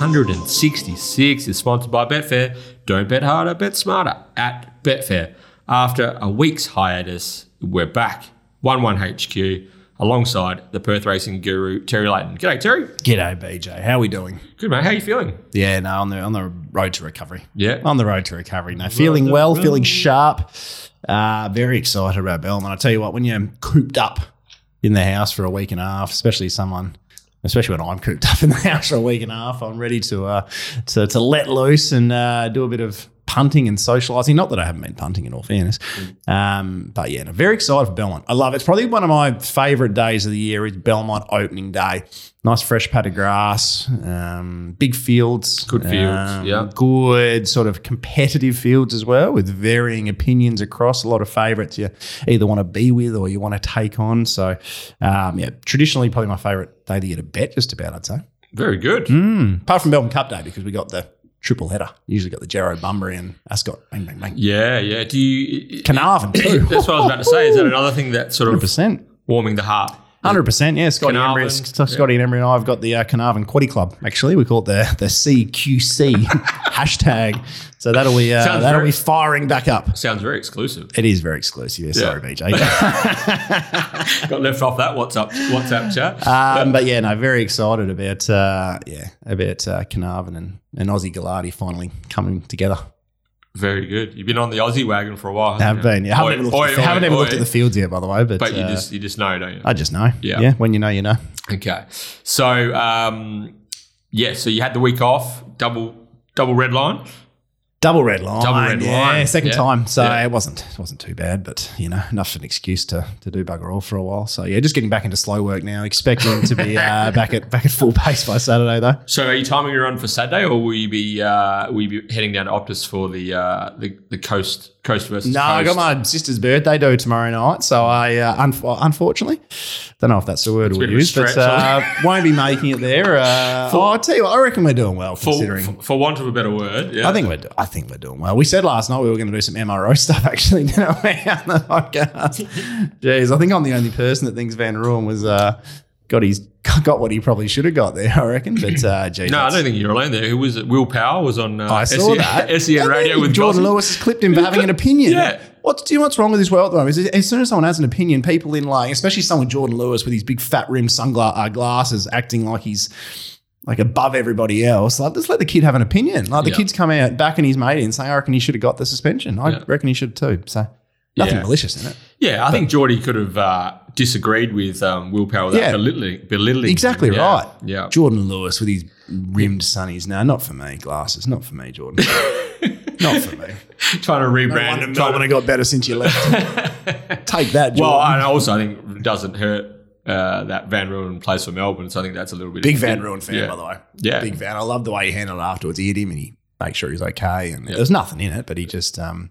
166 is sponsored by Betfair. Don't bet harder, bet smarter at Betfair. After a week's hiatus, we're back. 1 1 HQ alongside the Perth racing guru, Terry Leighton. G'day, Terry. G'day, BJ. How are we doing? Good, mate. How are you feeling? Yeah, no, on the on the road to recovery. Yeah. On the road to recovery. No, feeling well, feeling sharp. Uh, very excited about Belmont. I tell you what, when you're cooped up in the house for a week and a half, especially someone, especially when I'm cooped up in the house for a week and a half, I'm ready to uh, to, to let loose and uh, do a bit of punting and socialising. Not that I haven't been punting, in all fairness, um, but yeah, no, very excited for Belmont. I love it. It's probably one of my favourite days of the year. Is Belmont opening day. Nice fresh pad of grass, um, big fields, Good fields, um, yeah. good sort of competitive fields as well, with varying opinions across. A lot of favourites you either want to be with or you want to take on. So, um, yeah, traditionally probably my favourite day of the year to bet. Just about, I'd say. Very good. Mm. Apart from Melbourne Cup Day because we got the triple header. Usually got the Jarrow Bunbury and Ascot. Bang, bang, bang. Yeah, yeah. Do you. Carnarvon too. That's what I was about to say. Is that another thing that sort of 100%. warming the heart? 100%. Yeah, Scotty, Carnarvon, Embry, Scotty and Emery and I have got the uh, Carnarvon Quaddy Club, actually. We call it the, the CQC hashtag. So that'll be, uh, Sounds that'll very- be firing back up. Sounds very exclusive. It is very exclusive. Yeah, sorry, BJ. Got left off that WhatsApp WhatsApp chat. Um, but yeah, no, very excited about uh, yeah about uh, Carnarvon and, and Aussie Galati finally coming together. Very good. You've been on the Aussie wagon for a while. haven't Have you? been. Yeah, haven't Oi, even, looked, oi, at, the, haven't oi, even looked at the fields yet, by the way. But, But you uh, just you just know, don't you? I just know. Yeah. yeah. When you know, you know. Okay. So um, yeah, so you had the week off, double double red line. Double red line. Double red yeah, line. Second Yeah. time. So Yeah. it wasn't it wasn't too bad, but you know, enough of an excuse to to do bugger all for a while. So yeah, just getting back into slow work now. Expecting to be uh, back at back at full pace by Saturday though. So are you timing your run for Saturday, or will you be uh, will you be heading down to Optus for the uh, the the coast coast versus No, coast? I got my sister's birthday do tomorrow night, so I uh, unf- unfortunately don't know if that's the word we'll bit of a use, but uh, won't be making it there. Uh, oh, I'll tell you what, I reckon we're doing well for, considering. for, for want of a better word. Yeah. I think we're do- I think we're doing well. We said last night we were going to do some MRO stuff. Actually, didn't we, on the podcast? Jeez, I think I'm the only person that thinks Van Rooyen was uh, got his got what he probably should have got there. I reckon, but uh, geez, No, I don't think you're alone there. Who was it? Will Power was on. Uh, I saw SEN, that. SEN radio with Jordan. Lewis clipped him for having an opinion. Yeah. What do you know what's wrong with this world at the moment? Is as soon as someone has an opinion, people in like, especially someone Jordan Lewis with his big fat rimmed sunglasses, uh, glasses, acting like he's like above everybody else. Like, just let the kid have an opinion. Like the Yeah. kid's come out backing his mate in saying, I reckon he should have got the suspension. I Yeah. reckon he should too. So nothing Yeah. malicious in it. Yeah, I think Geordie could have uh, disagreed with um, Will Power without Yeah. belittling, belittling. Exactly him. Right. Yeah. Jordan Lewis with his rimmed sunnies. Now, not for me. Glasses. Not for me, Jordan. not for me. Trying to No rebrand. wonder trying Melbourne to- got better since you left. Take that, Jordan. well, and also I think it doesn't hurt uh, that Van Rooyen plays for Melbourne, so I think that's a little bit Big Van Rooyen fan, Yeah. by the way. Yeah. Big Van. I love the way he handled it afterwards. He hit him and he made sure he's okay. And there's nothing in it, but he just, um,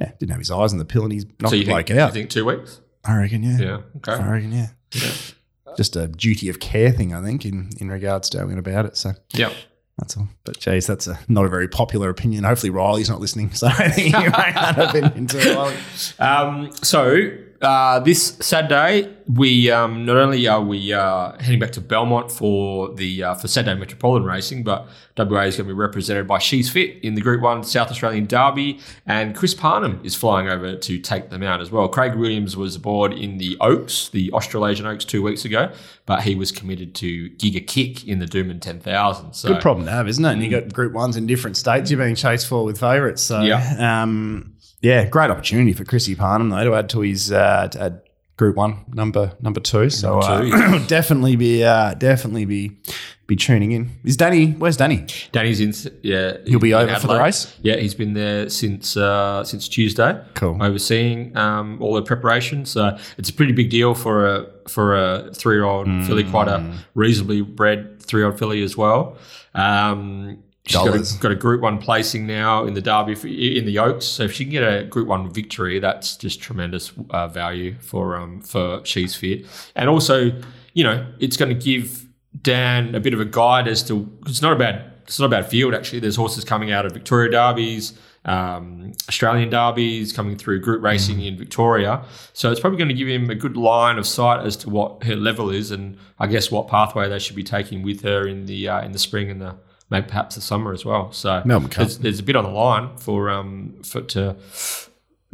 yeah, didn't have his eyes on the pill and he's knocked So you the think, bloke out. you think two weeks? I reckon, yeah. Yeah. Okay. I reckon, yeah. Just a duty of care thing, I think, in, in regards to going about it. So Yeah. that's all. But, geez, that's a, not a very popular opinion. Hopefully, Riley's not listening. So I think you make that opinion too, Riley. Um, so uh, this Saturday, we um, not only are we uh, heading back to Belmont for the uh, for Saturday Metropolitan Racing, but WA is going to be represented by She's Fit in the Group One South Australian Derby, and Chris Parnham is flying over to take them out as well. Craig Williams was aboard in the Oaks, the Australasian Oaks, two weeks ago, but he was committed to Giga Kick in the Doomben Ten Thousand. So Good problem to have, isn't it? And you got group ones in different states you're being chased for with favourites. So, Yeah. um, yeah, great opportunity for Chrissy Parnham though to add to his uh, to add group one number number two. So Number two, uh, definitely be uh, definitely be be tuning in. Is Danny? Where's Danny? Danny's in. Yeah, He'll be in over for the race? Yeah, he's been there since uh, since Tuesday. Cool. Overseeing um, all the preparations. So it's a pretty big deal for a for a three year old filly, quite a Mm. reasonably bred three year old filly as well. Um, she's got a, got a Group One placing now in the Derby for, in the Oaks. So if she can get a Group One victory, that's just tremendous uh, value for um, for she's fit, and also you know it's going to give Dan a bit of a guide as to it's not a bad it's not a bad field actually. There's horses coming out of Victoria Derbies, um, Australian Derbies, coming through Group Racing in Victoria. So it's probably going to give him a good line of sight as to what her level is, and I guess what pathway they should be taking with her in the uh, in the spring and the maybe perhaps the summer as well. So Melbourne Cup. there's, there's a bit on the line for um for to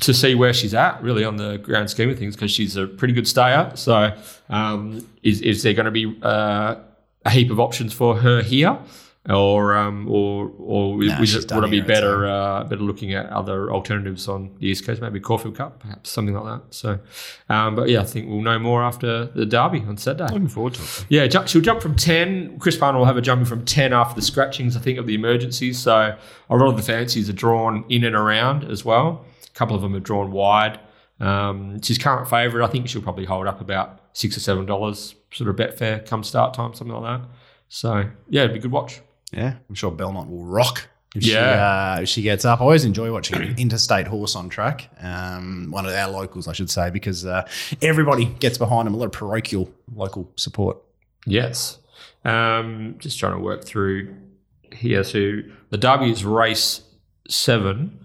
to see where she's at really on the grand scheme of things because she's a pretty good stayer. So um, is is there going to be uh, a heap of options for her here? Or um, or or is she's it, would it be better uh, better looking at other alternatives on the east coast, maybe Caulfield Cup, perhaps something like that. So, um, but yeah, I think we'll know more after the derby on Saturday. Looking forward to it. Yeah, ju- she'll jump from 10. Chris Parnham will have her jumping from 10 after the scratchings, I think, of the emergencies. So a lot of the fancies are drawn in and around as well. A couple of them are drawn wide. Um, she's current favourite. I think she'll probably hold up about six or seven dollars, sort of Betfair come start time, something like that. So yeah, it'd be a good watch. Yeah, I'm sure Belmont will rock. If Yeah. she, uh, if she gets up. I always enjoy watching an interstate horse on track. Um, one of our locals, I should say, because uh, everybody gets behind them. A lot of parochial local support. Yes. Um, just trying to work through here. So the Derby is race seven.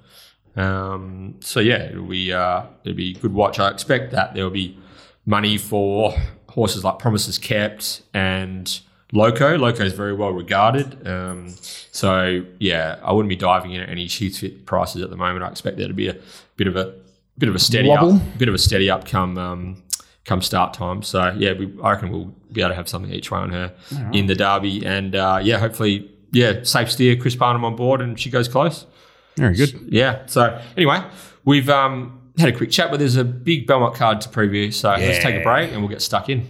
Um, so yeah, it'll be uh, it'll be a good watch. I expect that there will be money for horses like Promises Kept and Loco. Loco is very well regarded. Um, so yeah, I wouldn't be diving in at any She's Fit prices at the moment. I expect there to be a bit of a bit of a steady Wobble. up, bit of a steady up come um, come start time. So yeah, we, I reckon we'll be able to have something each way on her in the derby, and uh, yeah, hopefully yeah, safe steer, Chris Parnham on board, and she goes close. Very good. Yeah. So anyway, we've um, had a quick chat, but there's a big Belmont card to preview. So let's take a break and we'll get stuck in.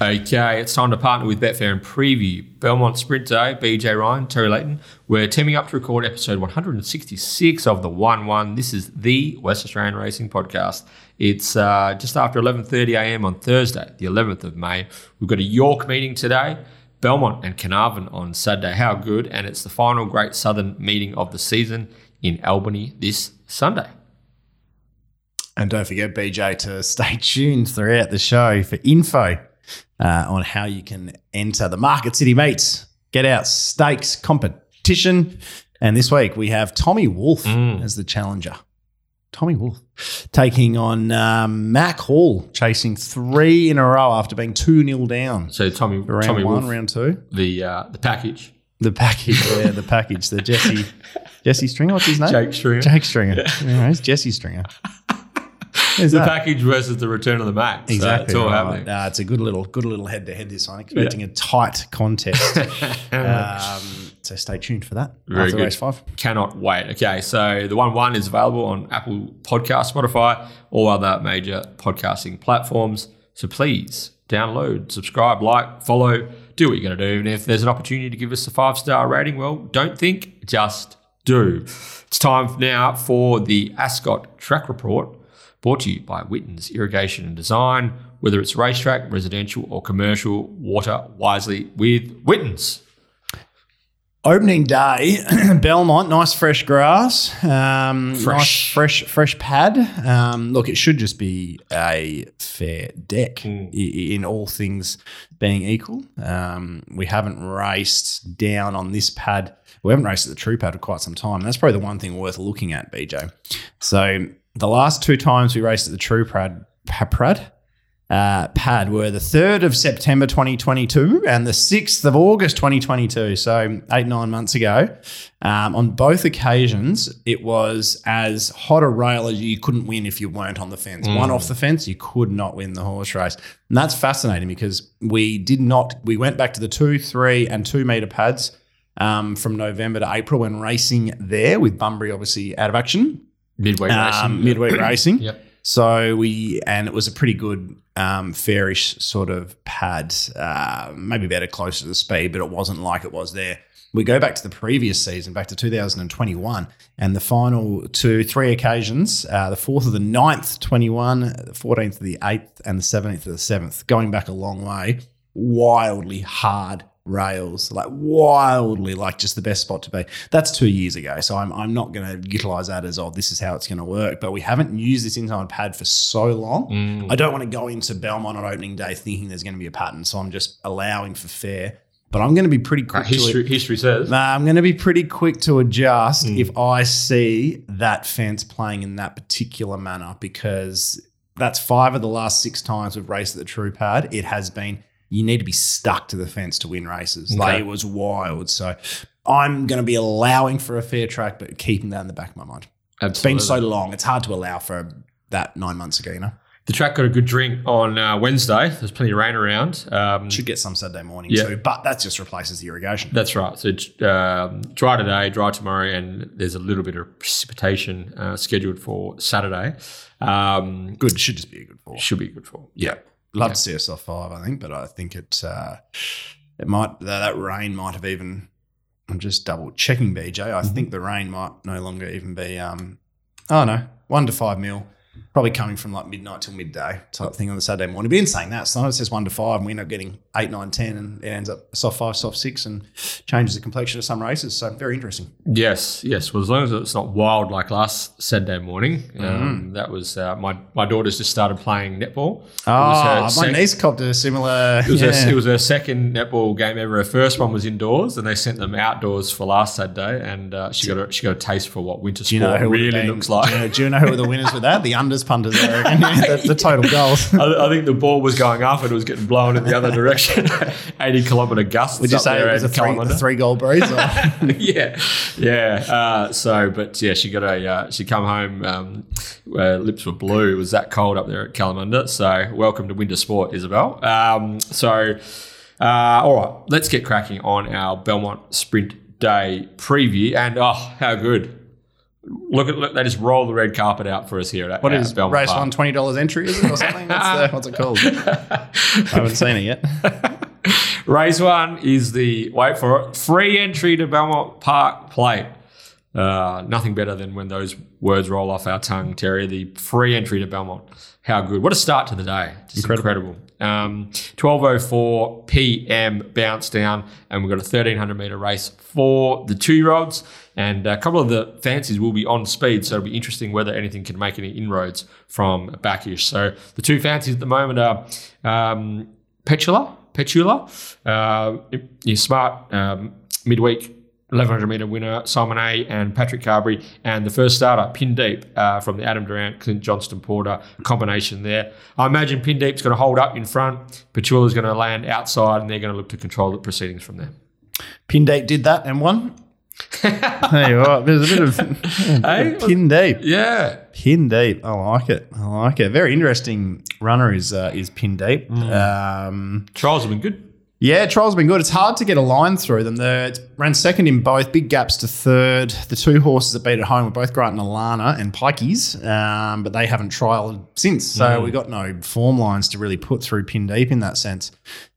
Okay, it's time to partner with Betfair and preview Belmont Sprint Day. BJ Ryan, Terry Leighton. We're teaming up to record episode 166 of the One One. This is the West Australian Racing Podcast. It's uh, just after 11:30 a.m. on Thursday, the 11th of May. We've got a York meeting today. Belmont and Carnarvon on Saturday. How good! And it's the final Great Southern meeting of the season in Albany this Sunday. And don't forget, BJ, to stay tuned throughout the show for info uh, on how you can enter the Market City Mates get out stakes competition. And this week we have Tommy Wolfe as the challenger. Tommy Wolfe taking on um, Mack Hall, chasing three in a row after being 2 0 down. So Tommy, Round Tommy one, Wolf, round two. the uh, the package, The package, yeah, the package. The Jesse Jesse Stringer, what's his name? Jake Stringer. Jake Stringer. Yeah, it's Jesse Stringer. The that? package versus the return of the Mac. So Exactly. it's all right. happening. Nah, it's a good little, good little head to head. This one, expecting a tight contest. um, so stay tuned for that. Very after good. race five. Cannot wait. Okay, so the one one is available on Apple Podcast, Spotify, all other major podcasting platforms. So please download, subscribe, like, follow, do what you're going to do. And if there's an opportunity to give us a five star rating, well, don't think, just do. It's time now for the Ascot Track Report, brought to you by Witten's Irrigation and Design. Whether it's racetrack, residential, or commercial, water wisely with Witten's. Opening day, Belmont, nice fresh grass, um, Fresh. nice fresh fresh pad. Um, look, it should just be a fair deck i- in all things being equal. Um, we haven't raced down on this pad. We haven't raced at the true pad for quite some time. That's probably the one thing worth looking at, BJ. So the last two times we raced at the true pad, pa- pad, uh, pad were the 3rd of September 2022 and the 6th of August 2022. So, eight, nine months ago. Um, on both occasions, it was as hot a rail as you couldn't win if you weren't on the fence. One off the fence, you could not win the horse race. And that's fascinating because we did not, we went back to the two, three, and two meter pads um, from November to April when racing there with Bunbury obviously out of action. Midway Um, racing. midweek racing. Yep. So we, and it was a pretty good, um, fairish sort of pad, uh, maybe better closer to the speed, but it wasn't like it was there. We go back to the previous season, back to 2021, and the final two, three occasions, uh, the 4th of the 9th, 21, the 14th of the 8th, and the 17th of the 7th, going back a long way, wildly hard rails, like wildly, like just the best spot to be. That's two years ago. So I'm, I'm not going to utilize that as, oh, this is how it's going to work. But we haven't used this inside pad for so long. I don't want to go into Belmont on opening day thinking there's going to be a pattern. So I'm just allowing for fair but I'm going to be pretty quick. Uh, history, to history says. Nah, I'm going to be pretty quick to adjust Hmm. if I see that fence playing in that particular manner because that's five of the last six times we've raced at the True Pad. It has been you need to be stuck to the fence to win races. Like it was wild. So I'm going to be allowing for a fair track, but keeping that in the back of my mind. It's been so long. It's hard to allow for that nine months ago. You know, the track got a good drink on uh, Wednesday. There's plenty of rain around. Um, should get some Saturday morning Yeah. too, but that just replaces the irrigation. That's right. So um, dry today, dry tomorrow, and there's a little bit of precipitation uh, scheduled for Saturday. Um, Good. Should just be a good fall. should be a good for. Yeah. Love to see us off five, I think, but I think it uh, it might that, that rain might have even I'm just double checking BJ. I think the rain might no longer even be um oh no, one to five mil. Probably coming from like midnight till midday type thing on the Saturday morning. But in saying that, sometimes it says one to five and we end up getting eight, nine, ten, and it ends up soft five, soft six, and changes the complexion of some races. So very interesting. Yes, yes. Well, as long as it's not wild like last Saturday morning, um, that was uh, my my daughter's just started playing netball. Oh, her my sec- niece copped a similar. It was, yeah. her, it was her second netball game ever. Her first one was indoors, and they sent them outdoors for last Saturday, and uh, she got a, she got a taste for what winter Do you know sport really been- looks like. Do you, know, do you know who were the winners with that? The unders punters, I reckon. the, the total goals. I, I think the ball was going up and it was getting blown in the other direction. 80 kilometre gusts. Would you say it was a three, a three goal breeze? Yeah, yeah. Uh, so, but yeah, she got a. Uh, she come home. Um, lips were blue. It was that cold up there at Kalamunda. So, welcome to winter sport, Isabel. Um, so, uh, all right, let's get cracking on our Belmont Sprint Day preview. And oh, how good! Look at look, they just roll the red carpet out for us here at What at is Belmont race Park. one twenty dollars entry? Is it or something? What's, the, what's it called? I haven't seen it yet. Race one is the wait for it free entry to Belmont Park Plate. Uh, nothing better than when those words roll off our tongue, Terry. The free entry to Belmont. How good! What a start to the day! Just incredible. Um, 12:04 p.m. bounce down, and we've got a 1300 meter race for the two year olds, and a couple of the fancies will be on speed, so it'll be interesting whether anything can make any inroads from backish. So the two fancies at the moment are um, Petula, Petula, uh, your smart um, midweek 1100 meter winner Simon A and Patrick Carbery, and the first starter Pin Deep uh, from the Adam Durrant Clint Johnston Porter combination there. I imagine Pin Deep's going to hold up in front. Petula's going to land outside, and they're going to look to control the proceedings from there. Pin deep did that and won. Hey, what? There's a bit of Hey? pin deep. Yeah, Pin deep. I like it. I like it. Very interesting runner is uh, is pin deep. Um, trials have been good. Yeah, trials have been good. It's hard to get a line through them. They ran second in both, big gaps to third. The two horses that beat at home were both Grant and Alana and Pikeys, um, but they haven't trialled since. So we've got no form lines to really put through pin deep in that sense.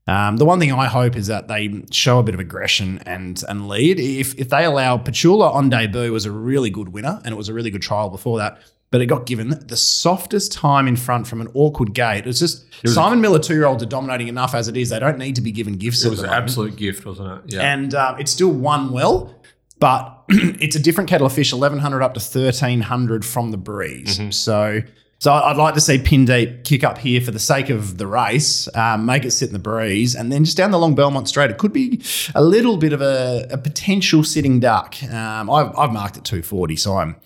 Um, the one thing I hope is that they show a bit of aggression and and lead. If if they allow Petula on debut was a really good winner and it was a really good trial before that. But it got given the softest time in front from an awkward gate. It's just Simon Miller two year olds are dominating enough as it is. They don't need to be given gifts. It was an moment absolute gift, wasn't it? Yeah. and um, it's still won well, but it's a different kettle of fish. Eleven hundred up to thirteen hundred from the breeze. So, so I'd like to see Pin Deep kick up here for the sake of the race, um, make it sit in the breeze, and then just down the long Belmont Straight, it could be a little bit of a, a potential sitting duck. Um, I've, I've marked it two forty, so I'm.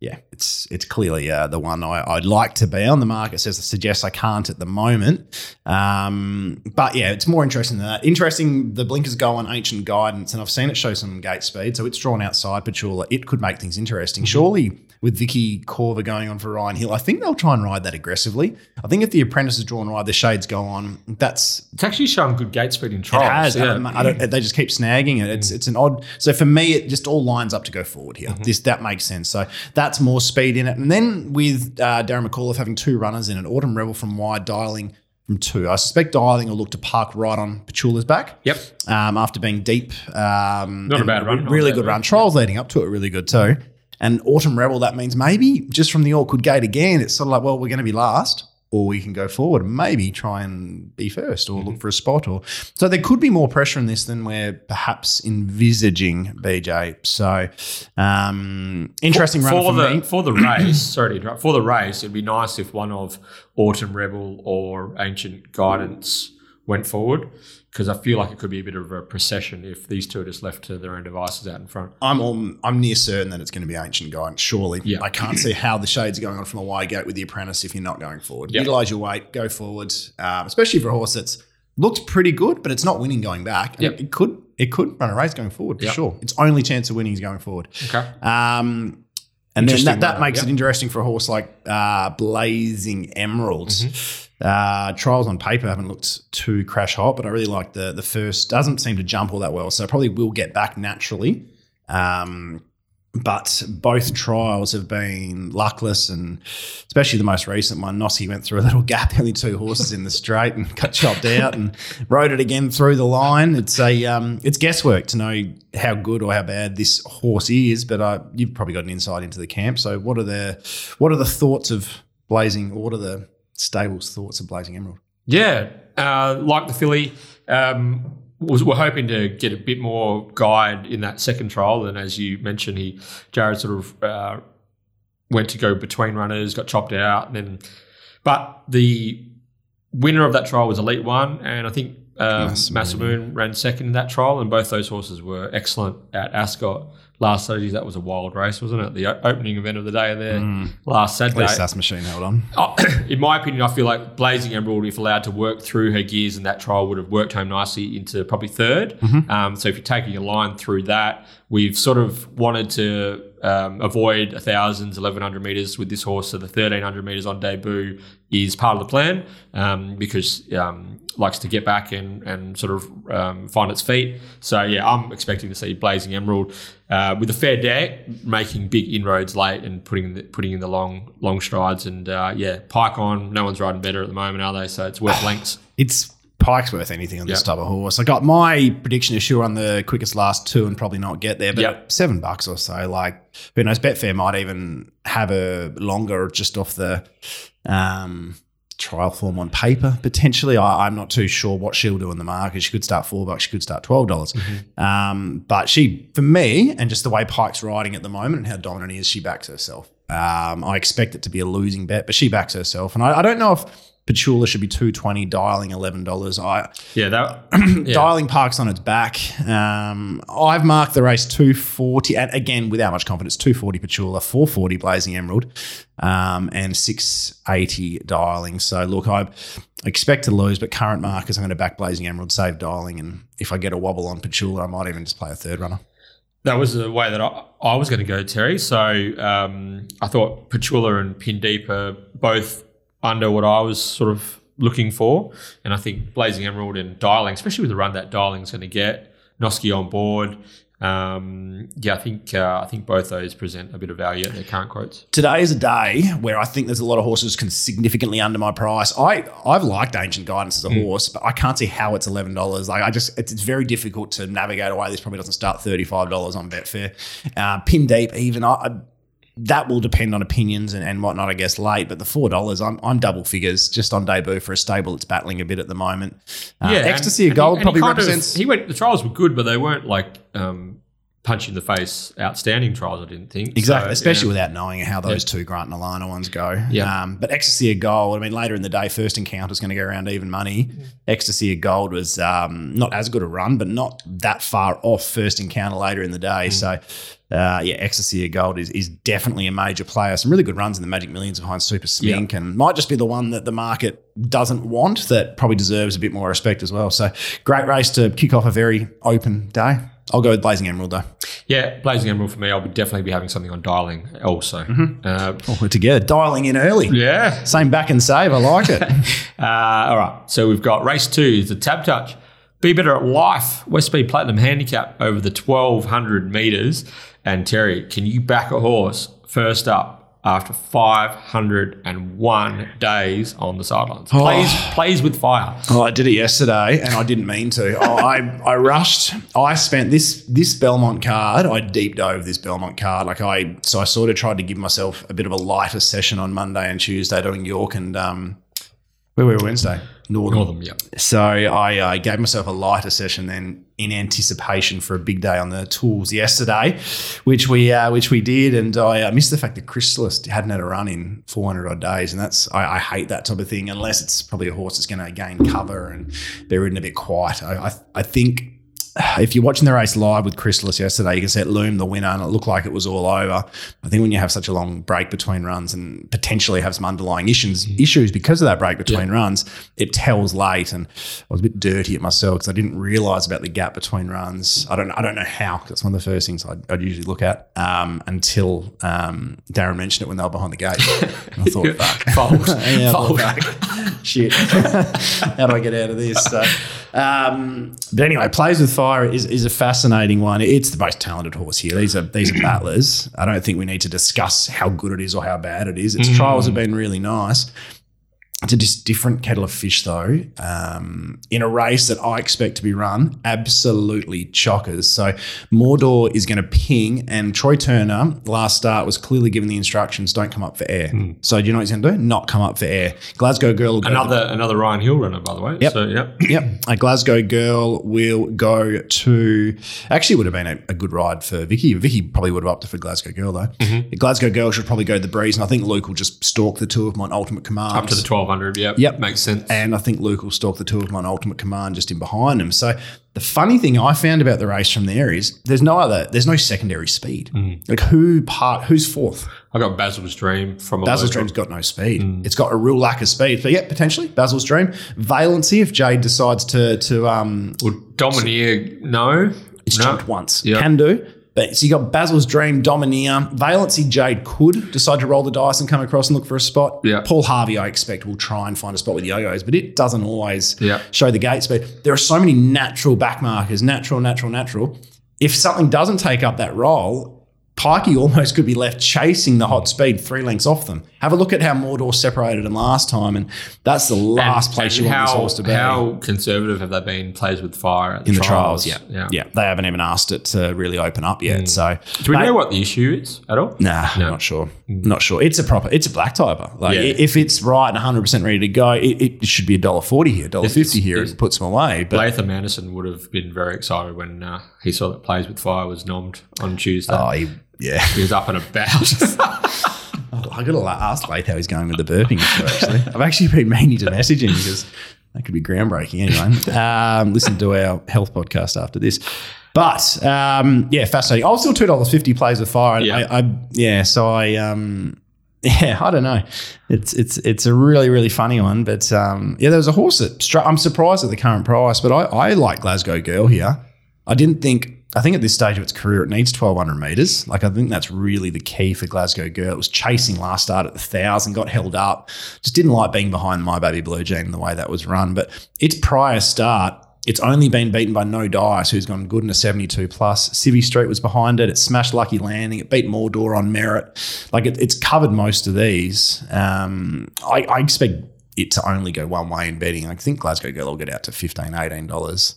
Yeah, it's it's clearly uh, the one I, I'd like to be on. The market says suggests I can't at the moment, um, but yeah, it's more interesting than that. Interesting, the blinkers go on ancient guidance, and I've seen it show some gate speed, so it's drawn outside Petula. It could make things interesting. Surely, with Vicky Corver going on for Ryan Hill, I think they'll try and ride that aggressively. I think if the apprentice is drawn wide, the shades go on. That's it's actually shown good gate speed in it trials. has. yeah. I don't, they just keep snagging it. It's it's an odd. So for me, it just all lines up to go forward here. This that makes sense. So that's more speed in it. And then with uh, Darren McAuliffe having two runners in an Autumn Rebel from wide, dialing from two. I suspect dialing will look to park right on Petula's back. Yep. Um, after being deep, um, Not a bad run. really good run. Trials leading up to it, really good too. And Autumn Rebel, that means maybe just from the awkward gate again, it's sort of like, well, we're going to be last, or we can go forward and maybe try and be first or Mm-hmm. look for a spot. Or so there could be more pressure in this than we're perhaps envisaging, BJ. So um, interesting run for, for the me. for the race. sorry to interrupt. For the race, it'd be nice if one of Autumn Rebel or Ancient Guidance went forward because I feel like it could be a bit of a procession if these two are just left to their own devices out in front. I'm all, I'm near certain that it's going to be ancient guidance. Surely, Yeah. I can't see how the shades are going on from a wide gate with the apprentice if you're not going forward. Yep. Utilize your weight, go forward, um, especially for a horse that's looked pretty good, but it's not winning going back. Yep. It could it could run a race going forward for Yep. sure. Its only chance of winning is going forward. Okay. Um, and then that, that makes yep. it interesting for a horse like uh, Blazing Emeralds. Mm-hmm. Uh, trials on paper haven't looked too crash hot, but I really like the the first. Doesn't seem to jump all that well, so probably will get back naturally. Um, but both trials have been luckless, and especially the most recent one, Nossi went through a little gap, only two horses in the straight, and got chopped out, and rode it again through the line. It's a um, it's guesswork to know how good or how bad this horse is, but uh, you've probably got an insight into the camp. So, what are the what are the thoughts of Blazing? What are the stables' thoughts of Blazing Emerald? Yeah, uh, like the filly, um, was, we're hoping to get a bit more guide in that second trial. And as you mentioned, he Jared sort of uh, went to go between runners, got chopped out, and then but the winner of that trial was Elite One, and I think um, Massamoon. Ran second in that trial, and both those horses were excellent at Ascot last Saturday. That was a wild race, wasn't it? The opening event of the day there last At Saturday. least that's machine held on. Oh, in my opinion, I feel like Blazing Emerald, if allowed to work through her gears in that trial, would have worked home nicely into probably 3rd Mm-hmm. Um, so if you're taking a line through that, we've sort of wanted to um, avoid 1,000s, 1,100 meters with this horse. So the 1,300 meters on debut is part of the plan um, because um, likes to get back and, and sort of um, find its feet. So yeah, I'm expecting to see Blazing Emerald uh, with a fair deck making big inroads late and putting in the, putting in the long long strides. And uh, yeah, Pike on. No one's riding better at the moment, are they? So it's worth lengths. It's Pike's worth anything on this Yep. type of horse. I got my prediction is she'll run the quickest last two and probably not get there, but Yep. seven bucks or so. Like who knows? Betfair might even have a longer just off the um, trial form on paper potentially. I, I'm not too sure what she'll do in the market. She could start four bucks. She could start twelve dollars. Um, but she, for me, and just the way Pike's riding at the moment and how dominant he is, she backs herself. Um, I expect it to be a losing bet, but she backs herself, and I, I don't know if. Petula should be two twenty, dialing eleven dollars. I Yeah, that yeah. dialing parks on its back. Um, I've marked the race two forty, and again without much confidence, two forty Petula, four forty Blazing Emerald, um, and six eighty dialing. So look, I expect to lose, but current markers, I'm going to back Blazing Emerald, save dialing, and if I get a wobble on Petula, I might even just play a third runner. That was the way that I, I was going to go, Terry. So um, I thought Petula and Pindeep are both under what I was sort of looking for. And I think Blazing Emerald and Dialing, especially with the run that Dialing's going to get, Noski on board. Um, yeah, I think uh, I think both those present a bit of value at their current quotes. Today is a day where I think there's a lot of horses can significantly under my price. I I've liked Ancient Guidance as a horse, but I can't see how it's eleven dollars. Like I just it's, it's very difficult to navigate away. This probably doesn't start thirty five dollars on Betfair. Uh, pin deep even. I, I that will depend on opinions and, and whatnot, I guess, late. But the four dollars, I'm, I'm double figures just on debut for a stable that's battling a bit at the moment. Uh, and- Ecstasy of and he- Gold and he probably of- represents. he went. The trials were good, but they weren't like um, punch in the face, outstanding trials. I didn't think Exactly, So, especially yeah. without knowing how those two Grant and Alana ones go. Yeah. Um, but Ecstasy of Gold, I mean, later in the day, first encounter is going to go around even money. Ecstasy of Gold was um, not as good a run, but not that far off first encounter later in the day. So, uh, yeah, Ecstasy of Gold is, is definitely a major player. Some really good runs in the Magic Millions behind Super Smink and might just be the one that the market doesn't want that probably deserves a bit more respect as well. So, great race to kick off a very open day. I'll go with Blazing Emerald though. Yeah, Blazing Emerald for me. I'll definitely be having something on dialing also. Uh, Oh, we're together, dialing in early. yeah. Same back and save. I like it. Uh, all right. So we've got race two, the TABtouch. Be better at life. West Speed Platinum Handicap over the 1200 meters. And Terry, can you back a horse first up after 501 days on the sidelines? Plays, plays with fire. oh, I did it yesterday, and I didn't mean to. Oh, I I rushed. I spent this this Belmont card. I deep dove this Belmont card. Like I so I sort of tried to give myself a bit of a lighter session on Monday and Tuesday doing York and um Where were we Wednesday? Northern. Northern, yeah. So I uh, gave myself a lighter session then in anticipation for a big day on the tools yesterday, which we uh, which we did, and I uh, missed the fact that Chrysalis hadn't had a run in 400 odd days, and that's I, I hate that type of thing unless it's probably a horse that's going to gain cover and be ridden a bit quiet. I, I, I think if you're watching the race live with Chrysalis yesterday, you can see it loomed the winner and it looked like it was all over. I think when you have such a long break between runs and potentially have some underlying issues issues because of that break between yeah. runs, it tells late. And I was a bit dirty at myself because I didn't realise about the gap between runs. I don't I don't know how that's one of the first things I'd, I'd usually look at um, until um, Darren mentioned it when they were behind the gate. I thought, fuck, fold, yeah, fold. Fuck. shit. how do I get out of this? So, um, but anyway, plays with fire is, is a fascinating one. It's the most talented horse here. These are these are battlers. I don't think we need to discuss how good it is or how bad it is. Its mm. trials have been really nice. It's a just different kettle of fish, though. Um, in a race that I expect to be run, absolutely chockers. So Mordor is going to ping, and Troy Turner last start was clearly given the instructions: don't come up for air. Mm. So do you know what he's going to do? Not come up for air. Glasgow Girl. another another Ryan Hill runner, by the way. Yep. So, yep. Yep. A Glasgow Girl will go to. Actually, would have been a, a good ride for Vicky. Vicky probably would have opted for Glasgow Girl though. Mm-hmm. Glasgow Girl should probably go to the breeze, and I think Luke will just stalk the two of them on ultimate command up to the twelve hundred. Yep. Yep. Makes sense. And I think Luke will stalk the two of my ultimate command just in behind him. So the funny thing I found about the race from there is there's no other, there's no secondary speed. Mm. Like who part, who's fourth? I got Basil's Dream from Basil's Dream's got no speed. Mm. It's got a real lack of speed. But yeah, potentially Basil's Dream. Valency, if Jade decides to to um well, Domineer, no. It's no. jumped once. Yep. Can do. But so you got Basil's Dream, Domineer, Valency Jade could decide to roll the dice and come across and look for a spot. Yeah. Paul Harvey, I expect, will try and find a spot with yo-yos, but it doesn't always yeah. show the gate speed. There are so many natural backmarkers, natural, natural, natural. If something doesn't take up that role, Pikey almost could be left chasing the hot speed three lengths off them. Have a look at how Mordor separated them last time, and that's the last and, place and you how, want this horse to be. How conservative have they been plays with fire in trials? the trials? Yeah. yeah, yeah. They haven't even asked it to really open up yet. Mm. So, do we know what the issue is at all? Nah, no. not sure. Mm. Not sure. It's a proper. It's a black typer. Like yeah. if it's right and 100 percent ready to go, it, it should be a dollar forty here, dollar fifty here. It puts them away. But Latham Anderson would have been very excited when uh, he saw that plays with fire was nommed on Tuesday. Oh, he yeah. He was up and about. I got to ask Lath how he's going with the burping. Actually, I've actually been meaning to message him because that could be groundbreaking. Anyway, um, listen to our health podcast after this. But um, yeah, fascinating. I was still two dollars fifty plays with fire. Yeah, I, I, yeah. So I um, yeah, I don't know. It's it's it's a really really funny one. But um, yeah, there was a horse that struck. I'm surprised at the current price, but I I like Glasgow Girl here. I didn't think I think at this stage of its career, it needs 1,200 metres. Like, I think that's really the key for Glasgow Girl. It was chasing last start at the 1,000, got held up. Just didn't like being behind My Baby Blue Jean the way that was run. But its prior start, it's only been beaten by No Dice, who's gone good in a 72 plus. Civvy Street was behind it. It smashed Lucky Landing. It beat Mordor on merit. Like, it, it's covered most of these. Um, I, I expect it to only go one way in betting. I think Glasgow Girl will get out to $15, $18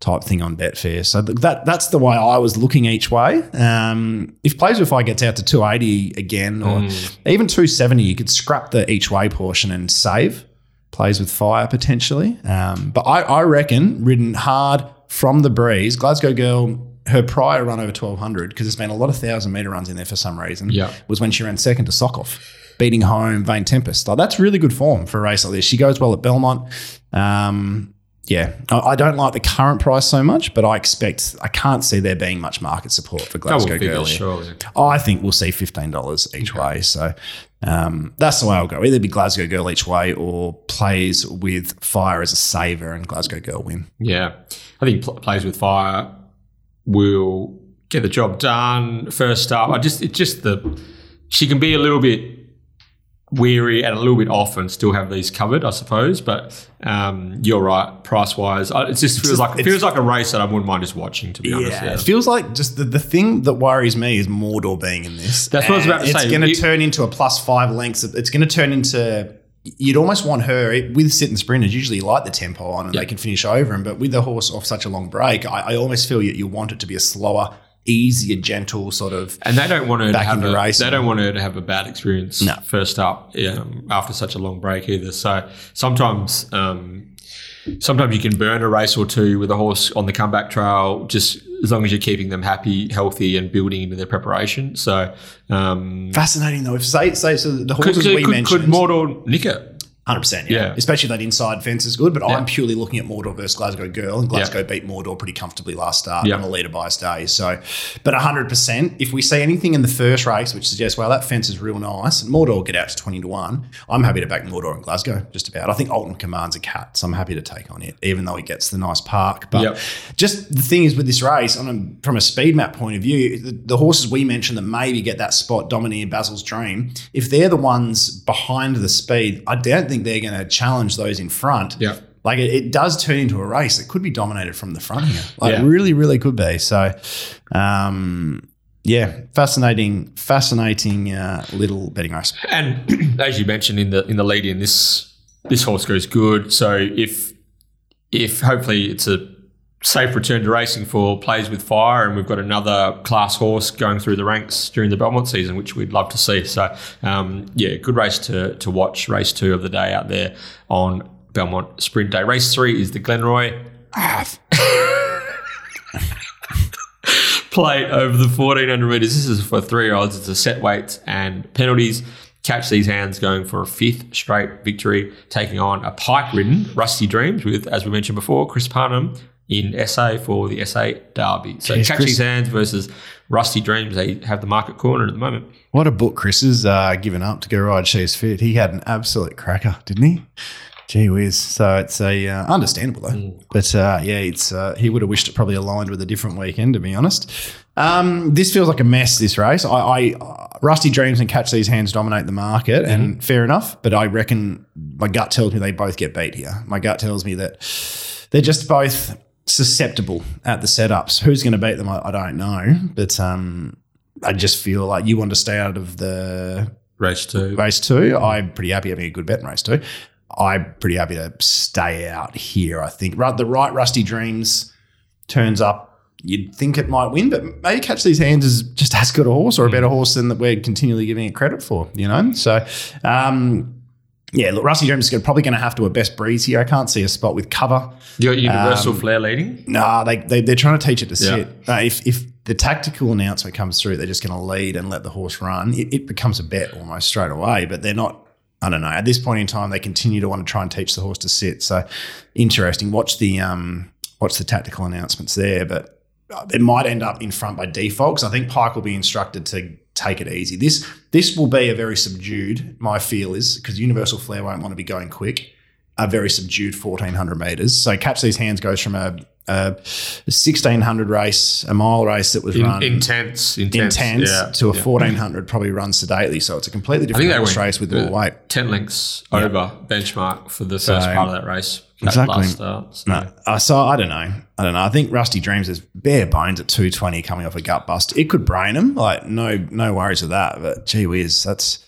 type thing on Betfair. So that that's the way I was looking each way. Um, if Plays with Fire gets out to 280 again, or mm. even 270, you could scrap the each way portion and save Plays with Fire potentially. Um, but I, I reckon ridden hard from the breeze, Glasgow Girl. Her prior run over 1200, because there's been a lot of thousand meter runs in there for some reason, yeah. was when she ran second to Sockhoff beating home Vane Tempest. Like, that's really good form for a race like this. She goes well at Belmont. Um, yeah, I don't like the current price so much, but I expect I can't see there being much market support for Glasgow Girl. Surely. I think we'll see fifteen dollars each okay. way. So um, that's the way I'll go. Either be Glasgow Girl each way or plays with Fire as a saver and Glasgow Girl win. Yeah, I think pl- plays with Fire will get the job done first up. I just it's just the she can be a little bit weary and a little bit off and still have these covered, I suppose. But um, you're right, price wise, it just feels like it feels like a race that I wouldn't mind just watching. To be yeah, honest, yeah, it feels like just the, the thing that worries me is Mordor being in this. That's what I was about to it's say. It's going to turn into a plus five lengths. It's going to turn into. You'd almost want her with sit and sprinters. Usually, light the tempo on and yep. they can finish over him. But with the horse off such a long break, I, I almost feel you, you want it to be a slower easier, gentle sort of. And they don't want her to Back have into a, racing. they don't want her to have a bad experience No. first up um, after such a long break either. So sometimes um, sometimes you can burn a race or two with a horse on the comeback trail just as long as you're keeping them happy, healthy, and building into their preparation. So um, Fascinating though. If say say so the horses could, we could, mentioned, could Mordor nick it? Hundred percent, yeah. Yeah. Especially that inside fence is good. But Yeah. I'm purely looking at Mordor versus Glasgow Girl, and Glasgow beat Mordor pretty comfortably last start Yeah. on a leader bias day. So, but hundred percent, if we see anything in the first race which suggests, well, that fence is real nice, and Mordor will get out to twenty to one, I'm happy to back Mordor and Glasgow just about. I think Alton commands a cat, so I'm happy to take on it, even though he gets the nice park. But Yep. just the thing is with this race, on a, from a speed map point of view, the, the horses we mentioned that maybe get that spot, Domineer, Basil's Dream, if they're the ones behind the speed, I don't think they're going to challenge those in front. Yeah. Like it, it does turn into a race. It could be dominated from the front here. Like Yeah. really, really could be. So, um, yeah, fascinating, fascinating uh, little betting race. And as you mentioned in the in the lead in, this this horse goes good. So if if hopefully it's a safe return to racing for plays with fire, and we've got another class horse going through the ranks during the Belmont season, which we'd love to see. So um, yeah, good race to to watch. Race two of the day out there on Belmont Sprint Day. Race three is the Glenroy. plate over the 1400 metres. This is for three olds. It's a set weights and penalties. Catch these hands going for a fifth straight victory, taking on a pike ridden Rusty Dreams with, as we mentioned before, Chris Parnham in SA for the SA Derby. So Jeez, catch Chris- these hands versus Rusty Dreams. They have the market corner at the moment. What a book Chris has uh, given up to go ride She's Fit. He had an absolute cracker, didn't he? Gee whiz. So it's a uh, understandable though. But uh, yeah, it's uh, he would have wished it probably aligned with a different weekend, to be honest. Um, this feels like a mess. This race, I, I uh, Rusty Dreams and Catch These Hands dominate the market, and fair enough. But I reckon my gut tells me they both get beat here. My gut tells me that they're just both susceptible at the setups. Who's going to beat them? I, I don't know, but um, I just feel like you want to stay out of the Race two. race two. I'm pretty happy having a good bet in race two. I'm pretty happy to stay out here. I think the right Rusty Dreams turns up. You'd think it might win, but maybe Catch These Hands is just as good a horse or a better horse than that we're continually giving it credit for, you know? So, um, yeah, look, Rusty Dreams is probably going to have to a best breeze here. I can't see a spot with cover. You got Universal Um, Flair leading. Nah, they, they they're trying to teach it to Yeah. sit. Uh, if if the tactical announcement comes through, they're just going to lead and let the horse run. It, it becomes a bet almost straight away. But they're not. I don't know. At this point in time, they continue to want to try and teach the horse to sit. So interesting. Watch the um watch the tactical announcements there, but uh, it might end up in front by default because I think Pike will be instructed to take it easy. This this will be a very subdued. My feel is because Universal Flair won't want to be going quick a very subdued 1400 meters. So these hands goes from a, a 1600 race, a mile race that was In, run intense, intense, intense yeah, to a yeah. 1400 probably runs sedately. So it's a completely different horse race with more weight. Ten lengths over benchmark for the first So- part of that race. that Exactly. Start, so. No, uh, so I don't know. I don't know. I think Rusty Dreams is bare bones at 220 coming off a gut bust. It could brain him. Like no, no worries with that. But gee whiz, that's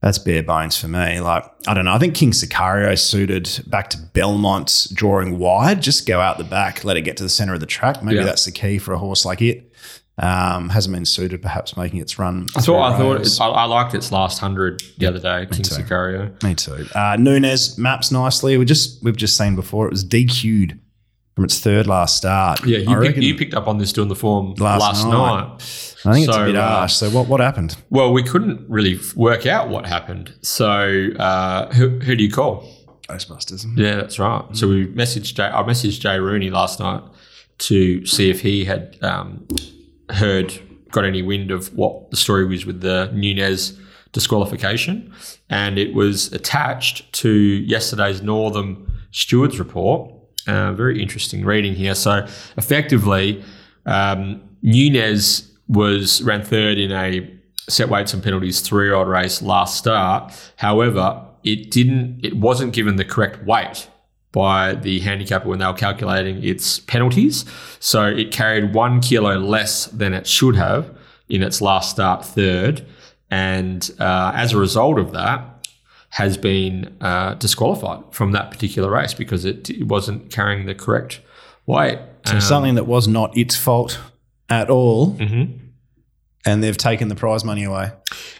that's bare bones for me. Like I don't know. I think King Sicario suited back to Belmont, drawing wide. Just go out the back, let it get to the center of the track. Maybe Yeah. that's the key for a horse like it. Um, hasn't been suited, perhaps making its run. I thought I thought it, I, I liked its last hundred the other day, King too. Sicario. Me too. Uh, Nunez maps nicely. We just we've just seen before it was DQ'd from its third last start. Yeah, you, pick, you picked up on this doing the form Last last, night. night. I think it's a So, bit uh, harsh. So what what happened? Well, we couldn't really work out what happened. So uh, who, who do you call? Ghostbusters. Yeah, that's right. So we messaged Jay. I messaged Jay Rooney last night to see if he had um, heard, got any wind of what the story was with the Nunez disqualification, and it was attached to yesterday's Northern Stewards report. Uh, very interesting reading here. So effectively, um, Nunez was ran third in a set weights and penalties three year old race last start. However, it didn't. It wasn't given the correct weight by the handicapper when they were calculating its penalties. So it carried one kilo less than it should have in its last start third, and uh, as a result of that, has been uh, disqualified from that particular race because it, it wasn't carrying the correct weight. So Um, something that was not its fault at all, Mhm. and they've taken the prize money away.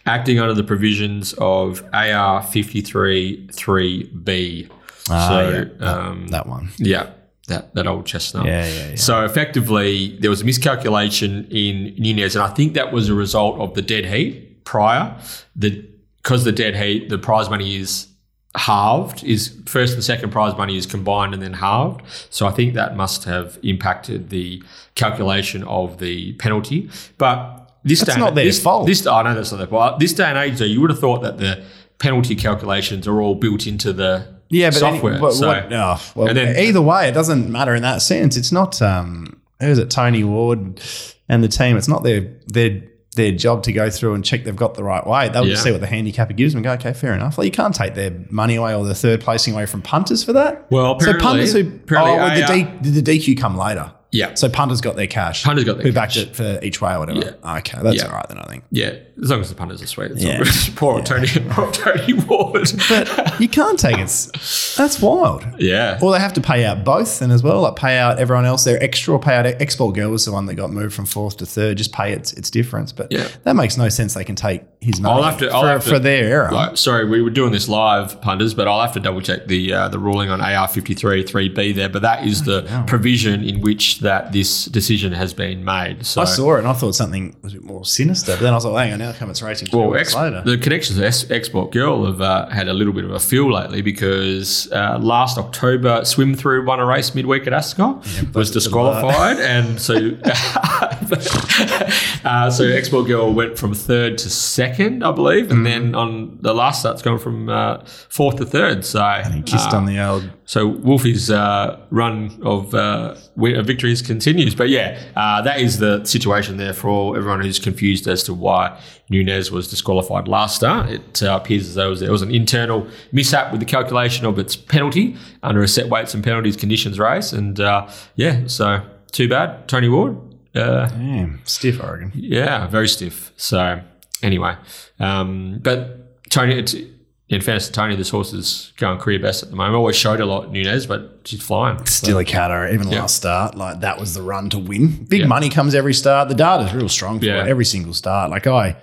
Acting under the provisions of AR 53 3B. Ah, so, yeah, that, um, that one. yeah, that, that old chestnut. Yeah, yeah, yeah. So effectively, there was a miscalculation in Nunez, and I think that was a result of the dead heat prior. The because the dead heat, the prize money is halved. Is first and second prize money is combined and then halved. So I think that must have impacted the calculation of the penalty. But this That's day, not their this, fault. This I know that's not their fault. This day and age, though, you would have thought that the penalty calculations are all built into the Yeah, but software. Any, but so, what, oh, well, And then- either way, it doesn't matter in that sense. It's not. Um, who is it? Tony Ward and the team. It's not their their their job to go through and check they've got the right way. They'll just see what the handicapper gives them and go, okay, fair enough. Like you can't take their money away or the third placing away from punters for that. Well, so apparently- punters who apparently oh, well, the, AR D, the DQ come later? Yeah, So punters got their cash. Punters got their who cash. backed it for each way or whatever. Yeah. Okay, that's Yeah. all right then. I think. Yeah, as long as the punters are sweet. It's Yeah. all good. Poor Tony, poor Tony Ward. But you can't take it. That's wild. yeah. Or they have to pay out both then as well, like pay out everyone else their extra or pay out Export Girl was the one that got moved from fourth to third, just pay its its difference. But Yeah. that makes no sense they can take his money I'll have to- I'll for, have to- for their error. Sorry, we were doing this live, punters, but I'll have to double check the uh, the ruling on AR fifty three three B there. But that is the provision in which that this decision has been made. So, I saw it and I thought something was a bit more sinister. But then I was like, hang on, now come it's racing two well, weeks ex- later. the connections S- Export Girl have uh, had a little bit of a feel lately because uh, last October, Swim Through won a race midweek at Ascot, was disqualified, and so uh, so Export Girl went from third to second, I believe, and then on the last start's gone from uh, fourth to third. So and he kissed uh, on the old. so Wolfie's uh, run of uh, victories continues. But yeah, uh, that is the situation there for all, everyone who's confused as to why Nunez was disqualified last start. It uh, appears as though there was an internal mishap with the calculation of its penalty under a set weights and penalties conditions race. And uh, yeah, so too bad. Tony Ward. Uh, Damn, stiff Oregon. yeah, very stiff. So anyway, um, but Tony, it's, in fairness to Tony, this horse is going career best at the moment. Always showed a lot Nunez, but she's flying. Still a catter, even Yeah. last start, like that was the run to win. Big Yeah. money comes every start. The data's real strong for Yeah. it, every single start. Like I,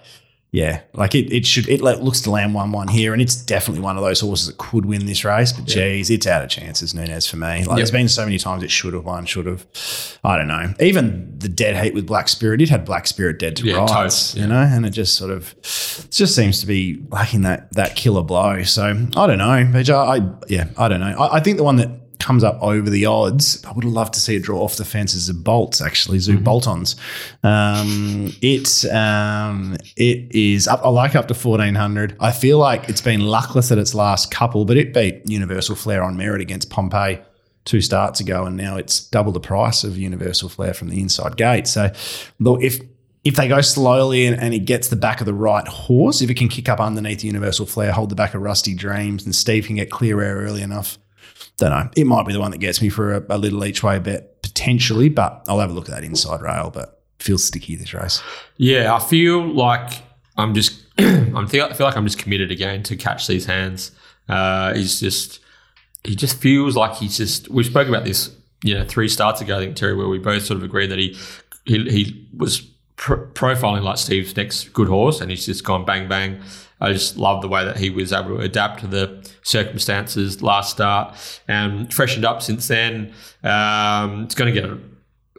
yeah, like it, it should, it looks to land 1 1 here, and it's definitely one of those horses that could win this race. But geez, it's out of chances, Nunez for me. Like there's been so many times it should have won, should have. I don't know. Even the dead heat with Black Spirit, it had Black Spirit dead to Yeah, rights, toast, you know, and it just sort of it just seems to be lacking that that killer blow. So I don't know, I, I yeah, I don't know. I, I think the one that comes up over the odds. I would love to see it draw off the fences of bolts, actually, zoo bolt-ons. Um, it um, it is up. I like up to fourteen hundred. I feel like it's been luckless at its last couple, but it beat Universal Flair on merit against Pompeii two starts ago, and now it's double the price of Universal Flair from the inside gate. So, look, if if they go slowly and, and it gets the back of the right horse, if it can kick up underneath Universal Flair, hold the back of Rusty Dreams, and Steve can get clear air early enough, don't know. It might be the one that gets me for a, a little each way bet potentially, but I'll have a look at that inside rail. But feels sticky this race. Yeah, I feel like I'm just. I'm feel, I feel like I'm just committed again to catch these hands. Uh, he's just. He just feels like he's just. We spoke about this, you know, three starts ago. I think Terry, where we both sort of agreed that he he, he was pr- profiling like Steve's next good horse, and he's just gone bang bang. I just love the way that he was able to adapt to the circumstances last start and freshened up since then. Um, it's going to get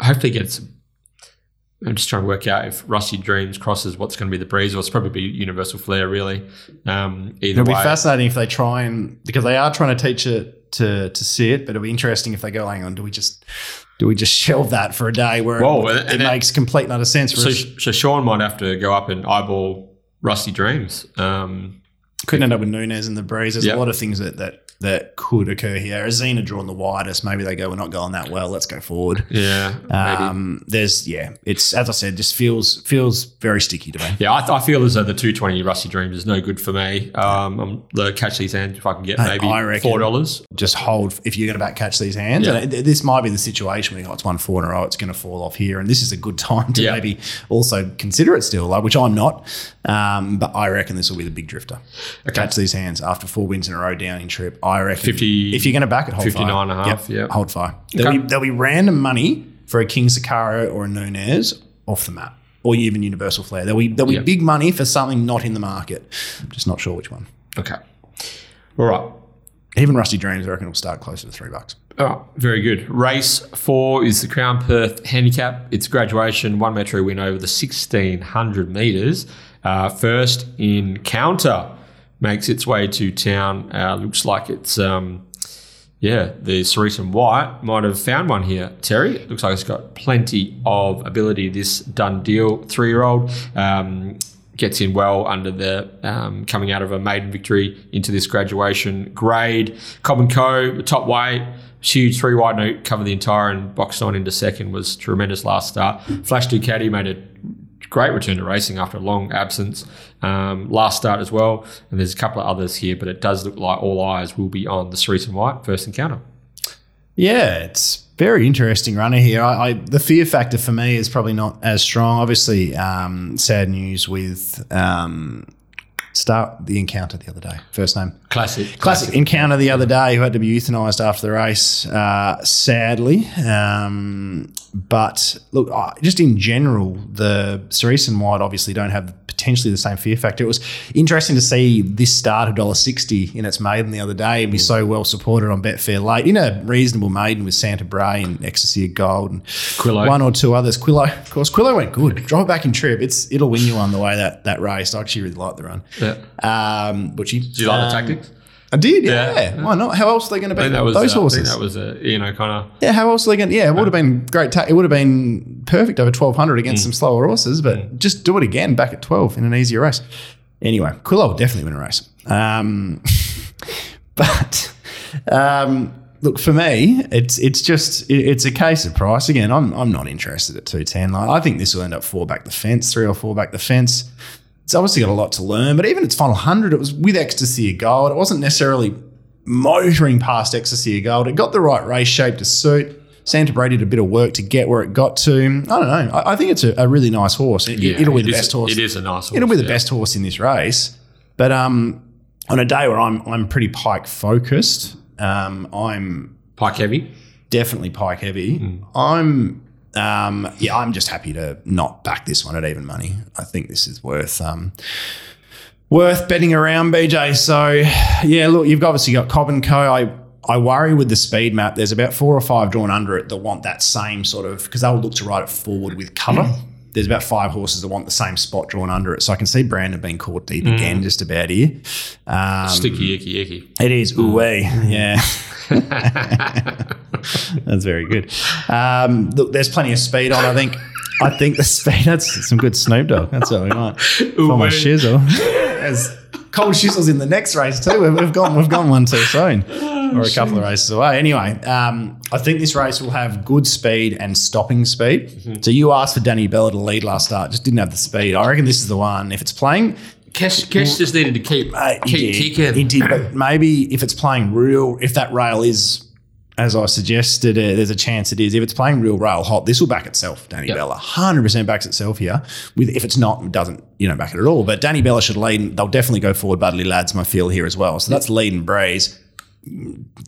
hopefully get some I'm just trying to work out if Rusty Dreams crosses what's going to be the breeze, or it's probably be Universal Flair, really. Um, either It'll be way, fascinating if they try and because they are trying to teach it to to see it, but it'll be interesting if they go, hang on, do we just do we just shelve that for a day where Whoa, it, it makes complete and utter sense for so, us? so Sean might have to go up and eyeball Rusty Dreams. Um, Could end up with Nunez and the breeze. There's Yeah. a lot of things that that that could occur here. Azina drawn the widest. Maybe they go, we're not going that well. Let's go forward. yeah. Um, there's yeah, it's as I said, just feels feels very sticky to me. yeah, I, I feel as though the 220 Rusty Dreams is no good for me. Um, I'm the catch these hands if I can get Hey, maybe four dollars. Just hold if you're going to back catch these hands. Yeah. And it- this might be the situation where oh, it's one four in a row. It's going to fall off here, and this is a good time to Yeah. maybe also consider it still, like which I'm not. Um, but I reckon this will be the big drifter. Catch these hands after four wins in a row down in trip. I reckon 50 if you're going to back it, hold 59 fire. and a half, Yep, yeah. hold fire. There'll, Okay. be, there'll be random money for a King Sakaro or a Nunez off the map, or even Universal Flair. There'll be there'll be Yep. big money for something not in the market. Just not sure which one. Okay. All right. Even Rusty Dreams, I reckon, will start closer to three bucks. All right, very good. Race four is the Crown Perth Handicap. It's graduation, one metro win over the 1600 metres. Uh, first in counter makes its way to town. Uh, looks like it's, um, yeah, the Cerise and White might have found one here. Terry, it looks like it's got plenty of ability. This done deal three year old. Um, gets in well under the um, coming out of a maiden victory into this graduation grade. Cobb and Co, top weight, huge three wide note, covered the entire and boxed on into second was tremendous last start. Flash Ducati made a great return to racing after a long absence um, last start as well. And there's a couple of others here, but it does look like all eyes will be on the Cerise and White first encounter. Yeah, it's very interesting runner here. I, I the fear factor for me is probably not as strong. Obviously, um, sad news with um, start the encounter the other day. First name. Classic. Classic encounter the other day who had to be euthanized after the race, uh, sadly. Um, but look, I- just in general, the Cerise and White obviously don't have potentially the same fear factor. It was interesting to see this start of $1.60 in its maiden the other day and be so well supported on Betfair late in a reasonable maiden with Santa Bray and Ecstasy of Gold and Quillo. one or two others. Quillo, of course, Quillo went good. Drive it back in trip. It's it'll win you on the way that that race. I actually really like the run. Yeah. Um, Butchie. Do you like um, the tactics? I did, yeah. Yeah. Why not? How else are they going to beat that was those uh, I horses? think that was a you know kind of yeah, how else are they going? to Yeah, it would have been great. Ta- it would have been perfect over twelve hundred against Mm. some slower horses, but just do it again back at twelve in an easier race. Anyway, Quillo will definitely win a race. Um, but um, look for me, it's it's just it- it's a case of price again. I'm I'm not interested at two ten. Like, I think this will end up four back the fence, three or four back the fence. It's obviously got a lot to learn, but even its final hundred, it was with ecstasy of gold. It wasn't necessarily motoring past ecstasy of gold. It got the right race shape to suit. Santa Bray did a bit of work to get where it got to. I don't know. I, I think it's a, a really nice horse. It, Yeah, it'll be the is- best horse. It is a nice horse. It'll be the yeah. best horse in this race. But um, on a day where I'm I'm pretty pike focused, um, I'm Pike heavy. definitely pike heavy. I'm um, yeah, I'm just happy to not back this one at even money. I think this is worth um, worth betting around, BJ. So yeah, look, you've obviously got Cobb and Co. I I worry with the speed map. There's about four or five drawn under it that want that same sort of because they'll look to ride it forward with cover. There's about five horses that want the same spot drawn under it. So I can see Brandon being caught deep again just about here. Um, Sticky, icky, icky. it is ooh yeah. That's very good. Um, look, there's plenty of speed on. I think. I think the speed. That's some good Snoop Dogg. That's what we want for my shizzle. There's cold shizzles in the next race too. We've, we've gone. We've gone one too soon, or a couple of races away. Anyway, um, I think this race will have good speed and stopping speed. So you asked for Danny Bella to lead last start, just didn't have the speed. I reckon this is the one. If it's playing, Kesh, Kesh just needed to keep uh, he keep did. kicking. He did, but maybe if it's playing real, if that rail is, as I suggested, uh, there's a chance it is. If it's playing real rail hot, this will back itself. Danny Yep. Bella, hundred percent backs itself here. With if it's not, it doesn't you know back it at all. But Danny Bella should lead. They'll definitely go forward. Budley lads, my feel here as well. So that's lead and breeze.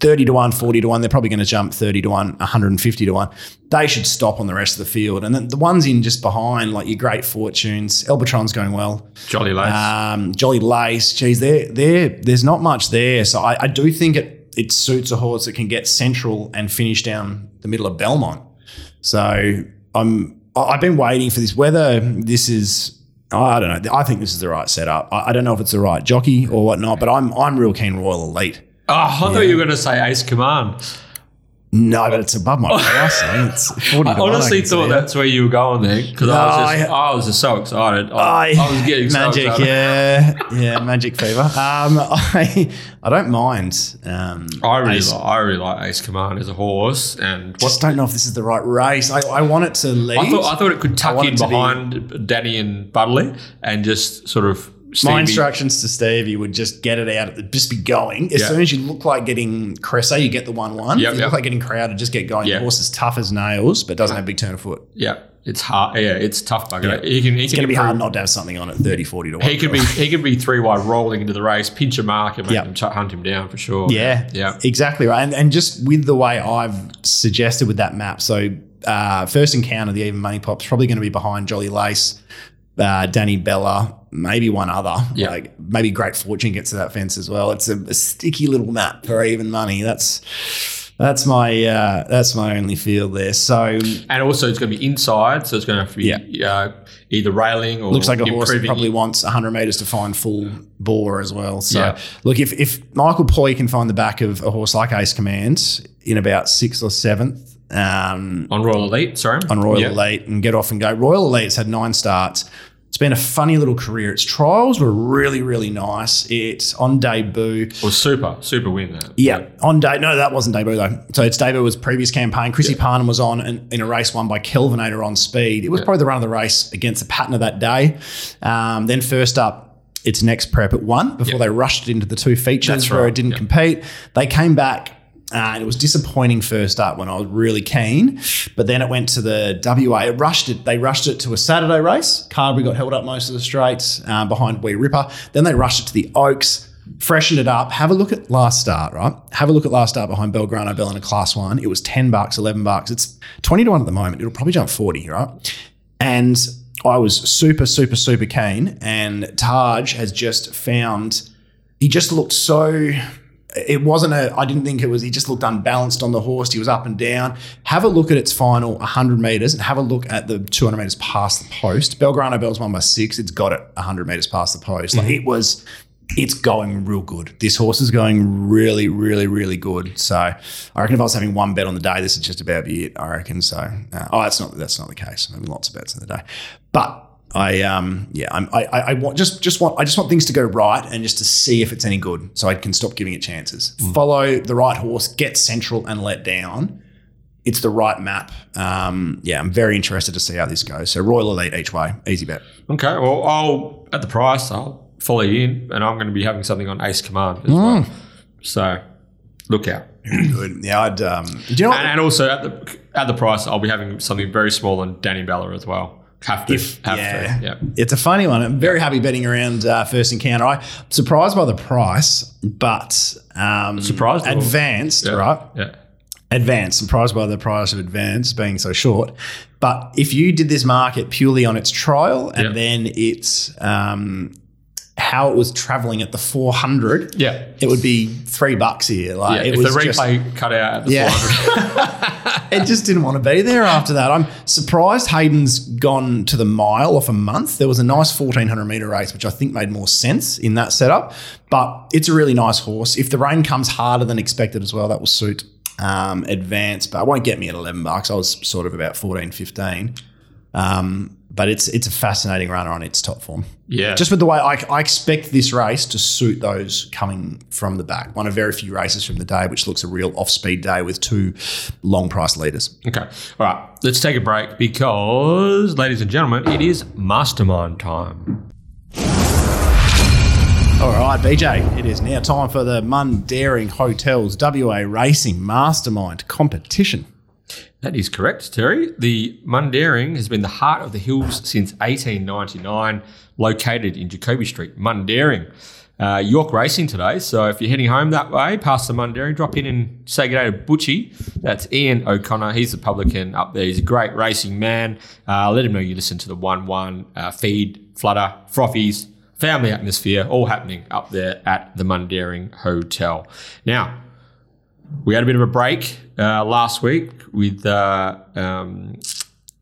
30 to 1, 40 to 1. They're probably going to jump 30 to 1, 150 to 1. They should stop on the rest of the field. And then the ones in just behind, like your Great Fortunes, Elbatron's going well. Jolly lace. Um, Jolly Lace, geez, there, there, there's not much there. So I, I do think it it suits a horse that can get central and finish down the middle of Belmont. So I'm I've been waiting for this. Whether this is I don't know. I think this is the right setup. I, I don't know if it's the right jockey or whatnot, but I'm I'm real keen Royal Elite. oh, I thought you were going to say Ace Command. No, but it's above my price. eh? It's 40 I honestly thought that's where you were going there because I was just, I- I, was just so excited. I, I, I was getting so magic, excited. yeah, yeah, magic fever. Um, I, I don't mind. Um, I really, Ace- like, I really like Ace Command as a horse, and just don't know if this is the right race. I, I want it to lead. I thought I thought it could tuck in to be- behind Danny and Budley and just sort of My instructions to Stevie would just get it out, the, just be going. As Yeah. soon as you look like getting Cressa, you get the 1 1. Yep, if you yep. look like getting crowded, just get going. Yeah. The horse is tough as nails, but doesn't have a big turn of foot. Yeah, it's hard. Yeah, it's tough bugger. He can. He It's going to be hard not to have something on at 30, 40 to 1. He could be. He could be three wide rolling into the race, pinch a mark, and make Yep. him ch- hunt him down for sure. Yeah, yeah. exactly right. And, and just with the way I've suggested with that map, so uh, first encounter, the even money pop's probably going to be behind Jolly Lace, uh, Danny Bella, maybe one other. Yeah. Like maybe Great Fortune gets to that fence as well. It's a, a sticky little map for even money. That's that's my uh, that's my only feel there. So And also, it's going to be inside, so it's going to have to be uh, either railing or looks like a horse probably it. wants 100 meters to find full bore as well. So Yeah. look, if if Michael Poy can find the back of a horse like Ace Command in about sixth or seventh. Um, on Royal Elite. Sorry, on Royal Yeah. Elite and get off and go. Royal Elite's had nine starts. It's been a funny little career. Its trials were really, really nice. It's on debut. was super, super win there. Yeah, on day. No, that wasn't debut though. So its debut was previous campaign. Chrissy Parnham was on in, in a race won by Kelvinator on speed. It was probably the run of the race against the pattern of that day. Um, then first up, its next prep at one before they rushed it into the two features where it didn't yeah. compete. They came back. Uh, and it was disappointing first up when I was really keen, but then it went to the WA. It rushed it. They rushed it to a Saturday race. Carbery got held up most of the straights uh, behind Wee Ripper. Then they rushed it to the Oaks freshened it up. Have a look at last start, right? Have a look at last start behind Belgrano Bell in a class one. It was 10 bucks, 11 bucks. It's 20 to 1 at the moment. It'll probably jump 40, right? And I was super, super, super keen. And Taj has just found, he just looked so. It wasn't a, I didn't think it was, he just looked unbalanced on the horse. He was up and down. Have a look at its final 100 metres and have a look at the 200 metres past the post. Belgrano Bell's won by six. It's got it 100 metres past the post. Like it was, it's going real good. This horse is going really, really, really good. So I reckon if I was having one bet on the day, this is just about be it. I reckon so. Uh, oh, that's not that's not the case. I'm having lots of bets in the day, but I um yeah I'm, I I want just just want I just want things to go right and just to see if it's any good, so I can stop giving it chances. Follow the right horse, get central and let down. It's the right map. Um, yeah, I'm very interested to see how this goes. So Royal Elite each way, easy bet. Okay, well, I'll at the price, I'll follow you in, and I'm going to be having something on Ace Command as Mm. well. So look out. Good. Yeah, I'd. Um, do you know what? And, and also at the at the price, I'll be having something very small on Danny Bella as well. Have to, If- have yeah. to, yeah. It's a funny one. I'm very happy betting around uh, first encounter. I'm surprised by the price, but um, Surprised advanced, Yeah. right? Yeah. Advanced. Surprised by the price of advanced being so short. But if you did this market purely on its trial and Yeah. then its um, how it was traveling at the 400, Yeah. it would be three bucks here. Like Yeah, it if was the just- replay cut out at the Yeah. 400. it just didn't want to be there after that. I'm surprised Hayden's gone to the mile off a month. There was a nice 1400 meter race, which I think made more sense in that setup. But it's a really nice horse. If the rain comes harder than expected as well, that will suit um, advance. But it won't get me at 11 bucks. I was sort of about 14, 15. Um, but it's it's a fascinating runner on its top form. Yeah. Just with the way I, I expect this race to suit those coming from the back. One of very few races from the day, which looks a real off speed day with two long price leaders. Okay. All right. Let's take a break because, ladies and gentlemen, it is mastermind time. All right, BJ, it is now time for the Mundaring Hotels WA Racing Mastermind competition. That is correct, Terry. The Mundaring has been the heart of the hills since 1899, located in Jacoby Street. Mundaring. Uh, York Racing today, so if you're heading home that way, past the Mundaring, drop in and say good day to Butchie. That's Ian O'Connor. He's the publican up there. He's a great racing man. Uh, let him know you listen to the 1 1 uh, feed, flutter, frothies, family atmosphere, all happening up there at the Mundaring Hotel. Now, we had a bit of a break uh, last week with uh, um,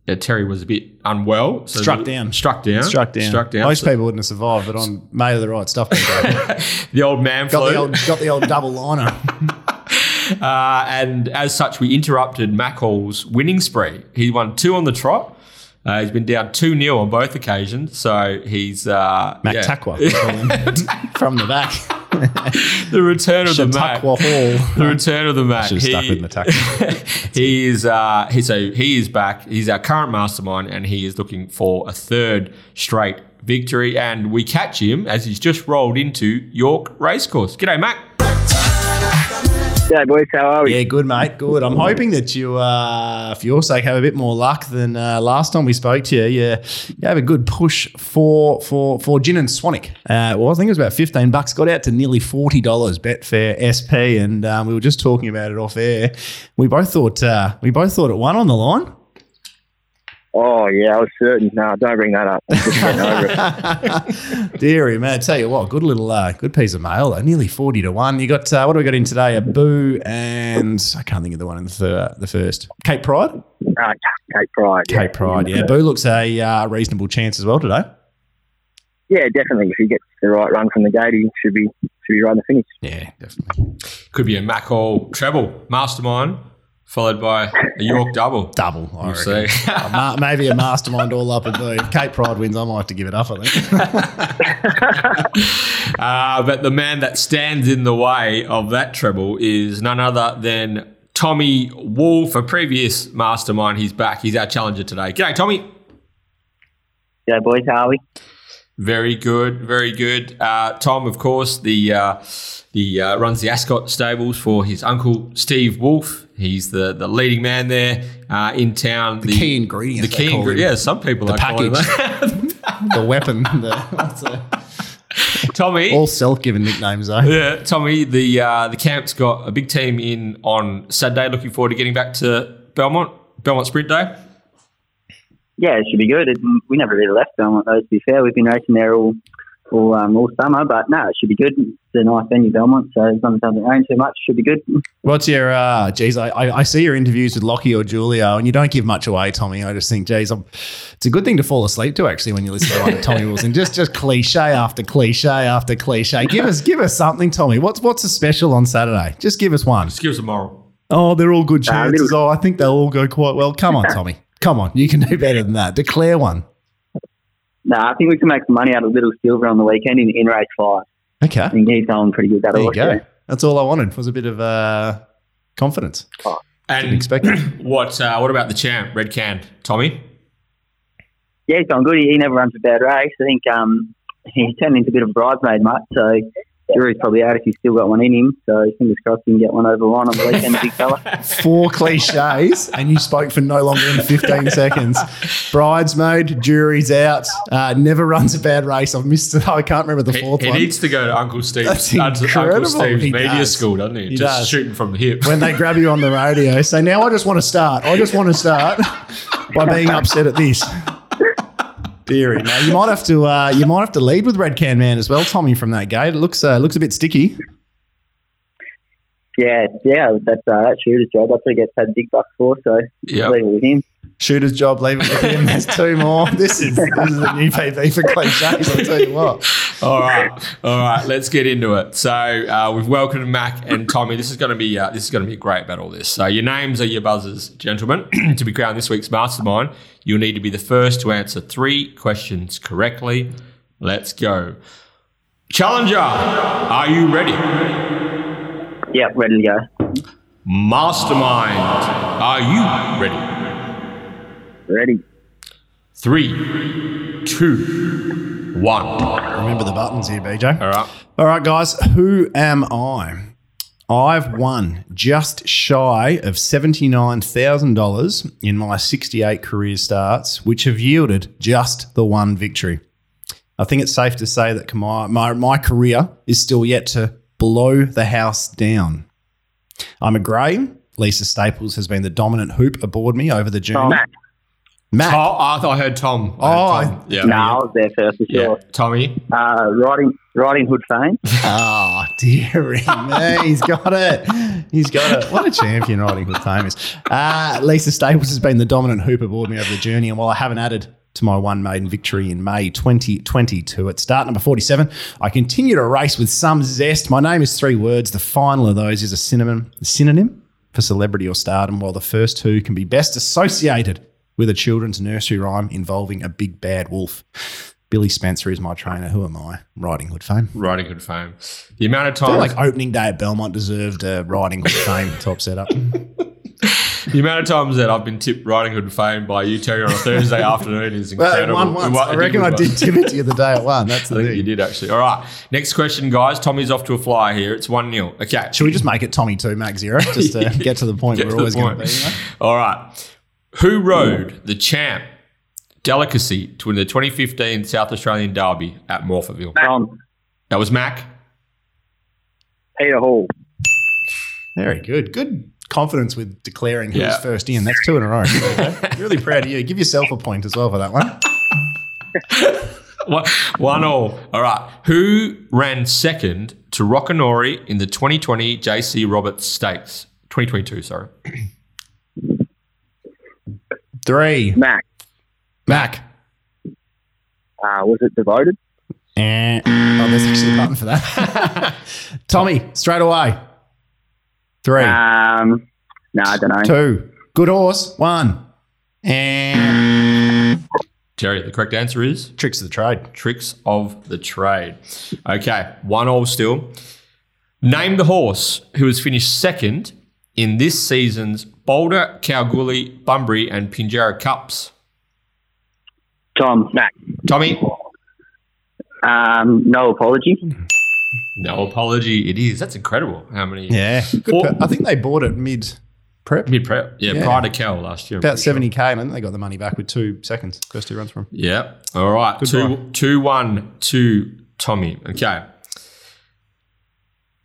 yeah, Terry was a bit unwell. So Struck down. Struck down. Struck down. Struck down. Most So people wouldn't have survived, but made of the right stuff. The old man got the old got the old double liner. uh, and as such, we interrupted Mack Hall's winning spree. He won two on the trot. Uh, he's been down 2 0 on both occasions. So he's. Uh, Mac yeah. Takwa we call him, from the back. the return of the Mac. Hall. The return of the Mac. Should have stuck with Matak. he is uh, he, so he is back. He's our current mastermind, and he is looking for a third straight victory. And we catch him as he's just rolled into York Racecourse. G'day, Mac. G'day, boys. How are we? Yeah, good, mate. Good. I'm hoping that you, uh, for your sake, have a bit more luck than uh, last time we spoke to you. You, you have a good push for for for Gin and Swanwick. Uh, well, I think it was about 15 bucks. Got out to nearly $40 Betfair SP, and um, we were just talking about it off air. We both thought uh, we both thought it won on the line. Oh yeah, I was certain. No, don't bring that up. I'm just getting over it. Deary man, tell you what, good little, uh, good piece of mail though. Nearly forty to one. You got uh, what do we got in today? A boo and I can't think of the one in the thir- the first. Cape Pride. Uh, Cape Pride. Yeah. Cape Pride. Yeah, boo looks a uh, reasonable chance as well today. Yeah, definitely. If he gets the right run from the gate, he should be should be right in the finish. Yeah, definitely. Could be a Mack Hall treble, mastermind, followed by a York double. Double. I We'll see. Uh, ma- maybe a mastermind all up at boo. If Cape Pride wins, I might have to give it up. I think. Uh, but the man that stands in the way of that treble is none other than Tommy Wolfe, a previous mastermind. He's back. He's our challenger today. G'day, Tommy. Yeah, boys, how are we? Very good, very good. Uh, Tom, of course, the uh, the uh, runs the Ascot stables for his uncle Steve Wolfe. He's the, the leading man there uh, in town. The, key ingredient, The key ingredient. Yeah, some people The package. the weapon. The, the- Tommy. all self-given nicknames though. Yeah, Tommy, the uh, the camp's got a big team in on Saturday. Looking forward to getting back to Belmont, Belmont Sprint Day. Yeah, it should be good. It, we never really left Belmont, though, to be fair. We've been racing there all all, um, all summer, but no, it should be good. It's a nice venue, Belmont, so as long as it doesn't rain too much, it should be good. What's your, uh, geez, I, I I see your interviews with Lockie or Julio, and you don't give much away, Tommy. I just think, geez, I'm, it's a good thing to fall asleep to actually when you listen to one of Tommy Wilson. Just just cliche after cliche after cliche. Give us give us something, Tommy. What's what's a special on Saturday? Just give us one. Just give us a moral. Oh, they're all good Uh, chances. little- Oh, I think they'll all go quite well. Come on, Tommy. Come on. You can do better than that. Declare one. no, I think we can make some money out of Little Silver on the weekend in, in race five. Okay. I think he's going pretty good. There That'll you look, go. That's all I wanted was a bit of uh, confidence. Didn't And expect what uh, what about the champ, Red Can, Tommy? Yeah, he's going good. He, he never runs a bad race. I think um, he turned into a bit of a bridesmaid mutt, so jury's probably out if he's still got one in him. So fingers crossed he can get one over the line on the weekend, big fella. Four cliches, and you spoke for no longer than 15 seconds. Bridesmaid, jury's out, uh, never runs a bad race. I've missed it. I can't remember the fourth he one. He needs to go to Uncle Steve's, That's Uncle incredible. Steve's He media does. school, doesn't he? He Just does. shooting from the hip. when they grab you on the radio, say, now I just want to start. I just want to start by being upset at this. Deary. Now you might have to uh, you might have to lead with Red Can Man as well, Tommy, from that gate. It looks uh, looks a bit sticky. Yeah, yeah, that's uh, that shooter's job. That's what he gets paid big bucks for. So Yep. leave it with him. Shooter's job, leave it with him. There's two more. This is this is a new PV for cliches. I'll tell you what. All right, all right. Let's get into it. So uh, we've welcomed Mac and Tommy. This is going to be uh, this is going to be a great battle. This. So your names are your buzzers, gentlemen. to be crowned this week's mastermind, you'll need to be the first to answer three questions correctly. Let's go. Challenger, are you ready? Yep, ready to go. Mastermind, are you ready? Ready. Three, two, one. Remember the buttons here, BJ. All right. All right, guys. Who am I? I've won just shy of $79,000 in my 68 career starts, which have yielded just the one victory. I think it's safe to say that my, my, my career is still yet to blow the house down. I'm a grey. Lisa Staples has been the dominant hoop aboard me over the journey. Oh, Mac. Matt. Oh, I thought I heard Tom. I Oh, heard Tom. yeah. No, I was there first for yeah. sure. Tommy. Uh, riding, riding Hood fame. Oh, dearie me. He's got it. He's got it. What a champion Riding Hood fame is. Uh, Lisa Staples has been the dominant hoop aboard me over the journey. And while I haven't added to my one maiden victory in May 2022 at start number 47, I continue to race with some zest. My name is three words. The final of those is a synonym, synonym for celebrity or stardom, while the first two can be best associated with a children's nursery rhyme involving a big bad wolf. Billy Spencer is my trainer. Who am I? Riding Hood fame. Riding Hood fame. The amount of I time, like opening day at Belmont deserved a Riding Hood fame top setup. the amount of times that I've been tipped Riding Hood fame by you, Terry, on a Thursday afternoon is Well, incredible. one once. I reckon I did tip it to you the day at one. That's I the think you did actually. All right. Next question, guys. Tommy's off to a flyer here. It's 1 0. Okay. Should we just make it Tommy two, Mac zero, just to get to the point we're always going to be? you know? All right. Who rode the champ delicacy to win the 2015 South Australian Derby at Morphettville? Tom. Um, that was Mac. Peter Hall. Very good. Good confidence with declaring who's Yeah. first in. That's two in a row. really proud of you. Give yourself a point as well for that one. One, one all. All right. Who ran second to Rockanory in the 2020 JC Roberts Stakes? 2022, sorry. Three. Mac, Mac. uh, was it devoted? Eh. Oh, there's actually a button for that. Tommy, straight away. Three. Um, no, I don't know. Two. Good horse. One. And Jerry, the correct answer is tricks of the trade. Tricks of the Trade. Okay, one all still. Name the horse who has finished second in this season's Boulder, Kalgoorlie, Bunbury, and Pinjarra Cups. Tom, Mac, Tommy? um, no apology. No apology. It is. That's incredible. How many? Yeah. Four- I think they bought it mid prep. Mid prep. Yeah, Yeah. prior to Cal last year. About 70k, and I think they got the money back with two seconds. First two runs from him. Yeah. All right. Good two, buy. two, one, two, Tommy. Okay.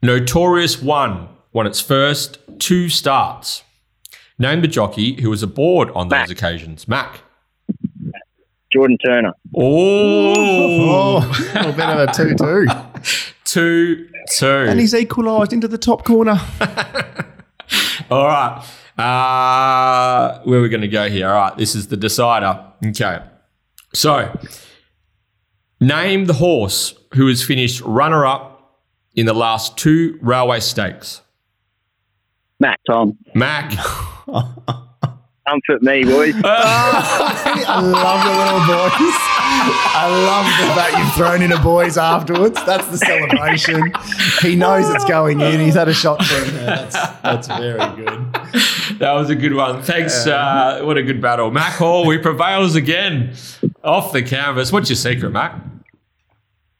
Notorious One won its first two starts. Name the jockey who was aboard on those Mac. occasions. Mac. Jordan Turner. Oh, Oh, a little bit of a 2 2. two, two. And he's equalised into the top corner. All right. Uh, where are we going to go here? All right. This is the decider. Okay. So, name the horse who has finished runner up in the last two railway stakes. Mac, Tom, Mac. comfort me, boys. I love the little boys. I love the fact you've thrown in a boys afterwards. That's the celebration. He knows it's going in. He's had a shot for him. That's, that's very good. that was a good one. Thanks. Uh, what a good battle. Mack Hall, we prevails again off the canvas. What's your secret, Mac?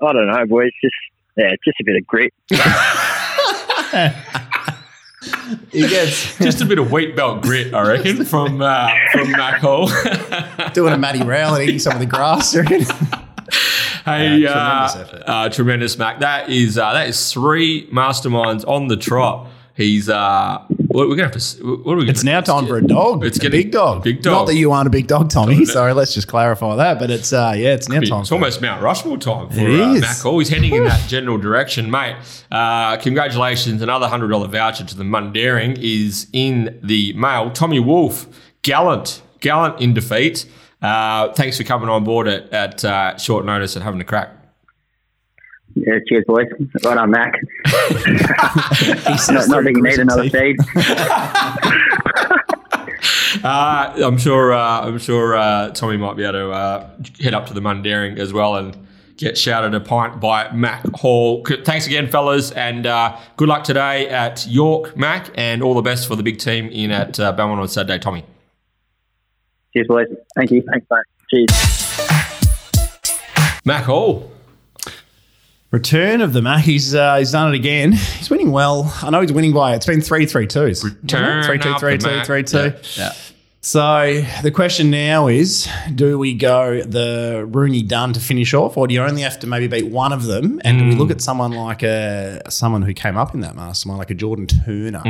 I don't know, boys. Just yeah, just a bit of grit. He gets Just a bit of wheat belt grit, I reckon, from uh, from Mack Hall. doing a Matty Rowell and eating some of the grass. I reckon. Hey, uh, tremendous effort. uh, tremendous, Mac. That is uh, that is three masterminds on the trot. He's uh, what we're gonna have to. s- What are we? It's gonna- now time for a dog. It's It's a getting- big dog. big dog. Not that you aren't a big dog, Tommy. Sorry, let's just clarify that. But it's uh, yeah, it's now time. It's almost Mount Rushmore time for It uh, is. Mac. He's heading in that general direction, mate. Uh, congratulations! Another hundred dollar voucher to the Mundaring is in the mail. Tommy Wolfe, gallant, gallant in defeat. Uh, thanks for coming on board at, at uh, short notice and having a crack. Yeah, cheers, boys. Right on, Mac. not, not that you need another feed. Uh, I'm sure. Uh, I'm sure uh, Tommy might be able to uh, head up to the Mundaring as well and get shouted a pint by Mack Hall. Thanks again, fellas, and uh, good luck today at York, Mac, and all the best for the big team in at uh, Belmont on Saturday, Tommy. Cheers, boys. Thank you. Thanks, mate. Cheers. Mack Hall. Return of the Mac. He's uh, he's done it again. He's winning well. I know he's winning by. It's been three three twos. Return three two of three the two Mac. three two. Yeah. So the question now is: Do we go the Rooney Dunn to finish off, or do you only have to maybe beat one of them? And do we look at someone like a someone who came up in that mastermind, like a Jordan Turner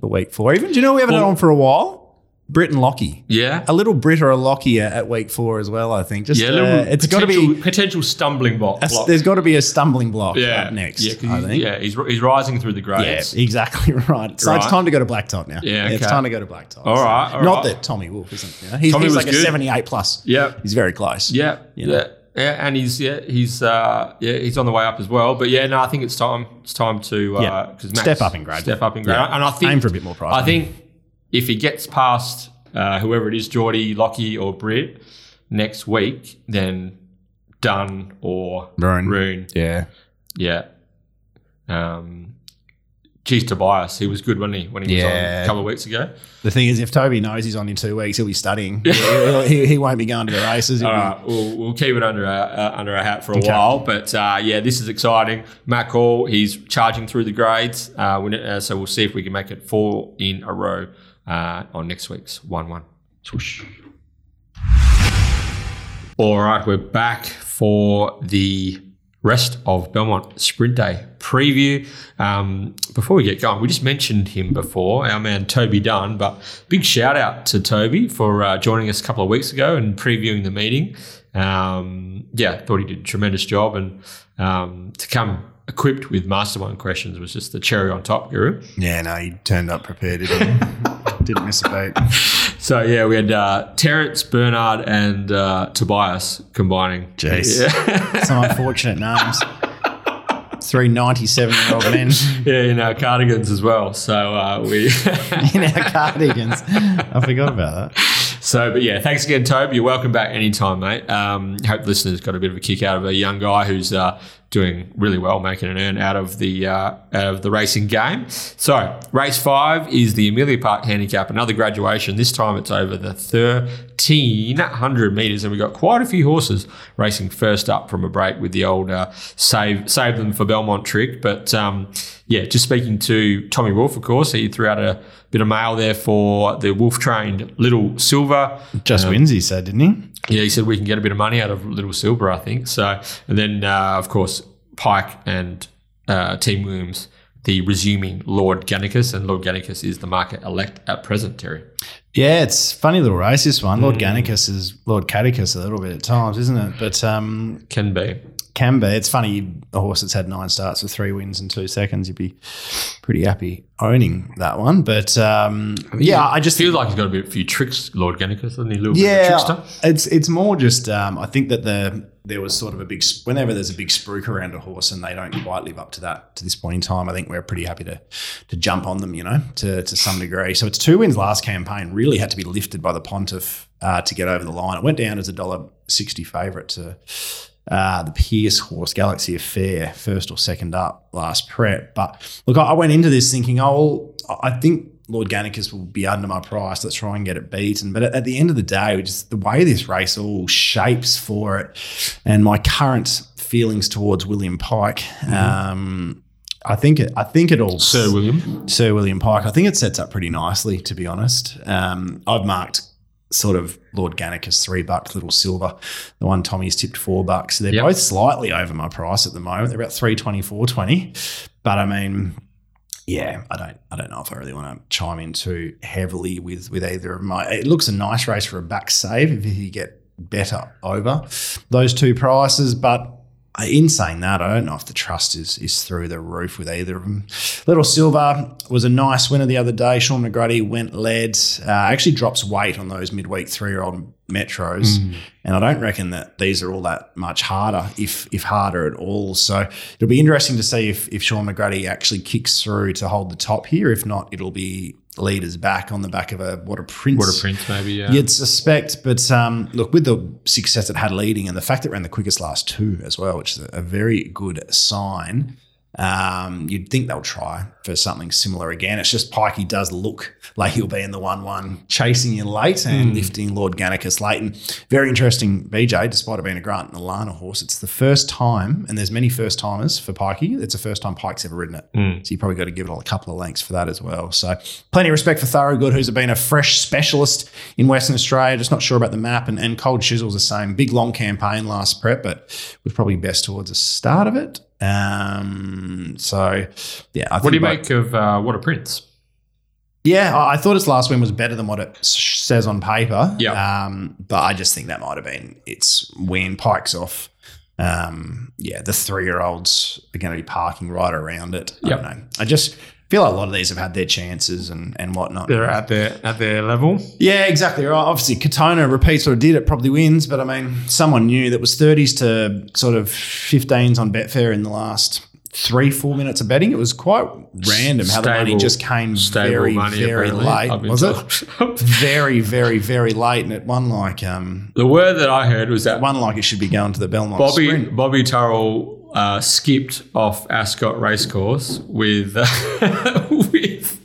the week four? Even do you know we haven't had Well- on for a while? Brit and Lockie. Yeah. A little Brit or a Lockie at, at week four as well. I think. Just Yeah, uh, it's got to be. potential stumbling block. a- there's got to be a stumbling block yeah, up next. Yeah, I he's, think. yeah, he's, he's rising through the grades. Yeah, exactly right. So it's time to go to black top now. Yeah, it's time to go to black top. All right, all Not right. that Tommy Wolfe isn't. You know? He's, Tommy he's was like a 78 plus. Yeah. He's very close. Yeah, You know. yeah, yeah, and he's yeah he's uh, yeah he's on the way up as well. But yeah, no, I think it's time it's time to uh, Yeah. Max- Step up in grade. Step up in grade, Yeah. and I think Aim for a bit more prize I think if he gets past uh, whoever it is, Geordie, Lockie, or Britt next week, then Dunn or Rune. Rune, Yeah. yeah. Um, geez, Tobias, he was good, wasn't he? When he was on a couple of weeks ago. The thing is, if Toby knows he's on in two weeks, he'll be studying. He'll- he, he won't be going to the races. He'll All be- right, we'll, we'll keep it under our, uh, under our hat for a Okay. while. But uh, yeah, this is exciting. Matt Hall, he's charging through the grades. Uh, we, uh, so we'll see if we can make it four in a row uh, on next week's 1 1. Swoosh. All right, we're back for the rest of Belmont Sprint Day preview. Um, before we get going, we just mentioned him before, our man Toby Dunn, but big shout out to Toby for uh, joining us a couple of weeks ago and previewing the meeting. Um, yeah, thought he did a tremendous job, and um, to come equipped with mastermind questions was just the cherry on top, Guru. Yeah, no, he turned up prepared. Didn't, didn't miss a beat. So yeah, we had uh, Terence, Bernard, and uh, Tobias combining. Jeez. Yeah. Some unfortunate names. Three ninety-seven-year-old men yeah, in our cardigans as well. So uh, we, in our cardigans. I forgot about that. So but yeah, thanks again, Toby. You're welcome back anytime, mate. Um, hope the listeners got a bit of a kick out of a young guy who's uh, doing really well, making an earn out of the uh, out of the racing game. So race five is the Amelia Park Handicap, another graduation. This time it's over the thirteen hundred meters, and we've got quite a few horses racing first up from a break with the old uh, save save them for Belmont trick. But um, yeah, just speaking to Tommy Wolfe, of course, he threw out a bit of mail there for the Wolfe trained Little Silver. Just wins, he said, didn't he? Yeah, he said we can get a bit of money out of Little Silver, I think. So, and then uh, of course Pike and uh, Team Williams, the resuming Lord Gannicus, and Lord Gannicus is the market elect at present. Terry. Yeah, it's funny little race, this one. Lord Gannicus is Lord Catechus a little bit at times, isn't it? But um, Can be. can be. It's funny, a horse that's had nine starts with three wins in two seconds, you'd be pretty happy owning that one. But um, yeah, I just Feels like he's got a bit, few tricks, Lord Gannicus, doesn't he? A little bit of a yeah, trickster. it's it's more just um, I think that the there was sort of a big whenever there's a big spruik around a horse and they don't quite live up to that to this point in time. I think we're pretty happy to to jump on them, you know, to to some degree. So it's two wins last campaign. Really had to be lifted by the Pontiff uh, to get over the line. It went down as a dollar sixty favourite to. Uh, the Pierce horse, Galaxy Affair, first or second up last prep. But look, I went into this thinking, oh, I think Lord Gannicus will be under my price. Let's try and get it beaten. But at, at the end of the day, just the way this race all shapes for it, and my current feelings towards William Pike, um, I think it. I think it all. Sir William. Sir William Pike. I think it sets up pretty nicely, to be honest. Um, I've marked sort of Lord Gannicus three bucks, Little Silver. The one Tommy's tipped four bucks. They're Yep. both slightly over my price at the moment. They're about three twenty four twenty. But I mean, yeah, I don't, I don't know if I really want to chime in too heavily with with either of my. It looks a nice race for a back save if you get better over those two prices, but. In saying that, I don't know if the trust is is through the roof with either of them. Little Silver was a nice winner the other day. Sean McGruddy went led. Uh, actually drops weight on those midweek three year old metros, and I don't reckon that these are all that much harder, if if harder at all. So it'll be interesting to see if if Sean McGruddy actually kicks through to hold the top here. If not, it'll be leaders back on the back of a what a prince. What a prince, maybe. Yeah. You'd suspect, but um, look, with the success it had leading and the fact that it ran the quickest last two as well, which is a, a very good sign, um, you'd think they'll try for something similar again. It's just Pikey does look like he'll be in the 1 1, chasing you late and lifting Lord Gannicus late. And very interesting, BJ, despite it being a Grant and Alana horse, it's the first time, and there's many first timers for Pikey, it's the first time Pike's ever ridden it. So you probably got to give it a couple of lengths for that as well. So plenty of respect for Thoroughgood, who's been a fresh specialist in Western Australia. Just not sure about the map. And, and Cold Chisel's the same. Big long campaign last prep, but was probably best towards the start of it. Um, so yeah, I think What do you make of uh, What a Prince? Yeah, I thought its last win was better than what it says on paper. Yeah. Um, but I just think that might have been its win. Pikes off. Um, yeah, the three year olds are going to be parking right around it. I don't know. I just feel like a lot of these have had their chances and, and whatnot. They're at their at their level. Yeah, exactly right. Obviously, Katona repeats what it did. It probably wins, but I mean, someone new that was 30s to sort of 15s on Betfair in the last three, four minutes of betting. It was quite random how the money just came very, very late. Was it? very, very, very late, and it won like um, the word that I heard was that one like it should be going to the Belmont Bobby Sprint. Bobby Turrell uh, skipped off Ascot Racecourse with uh, with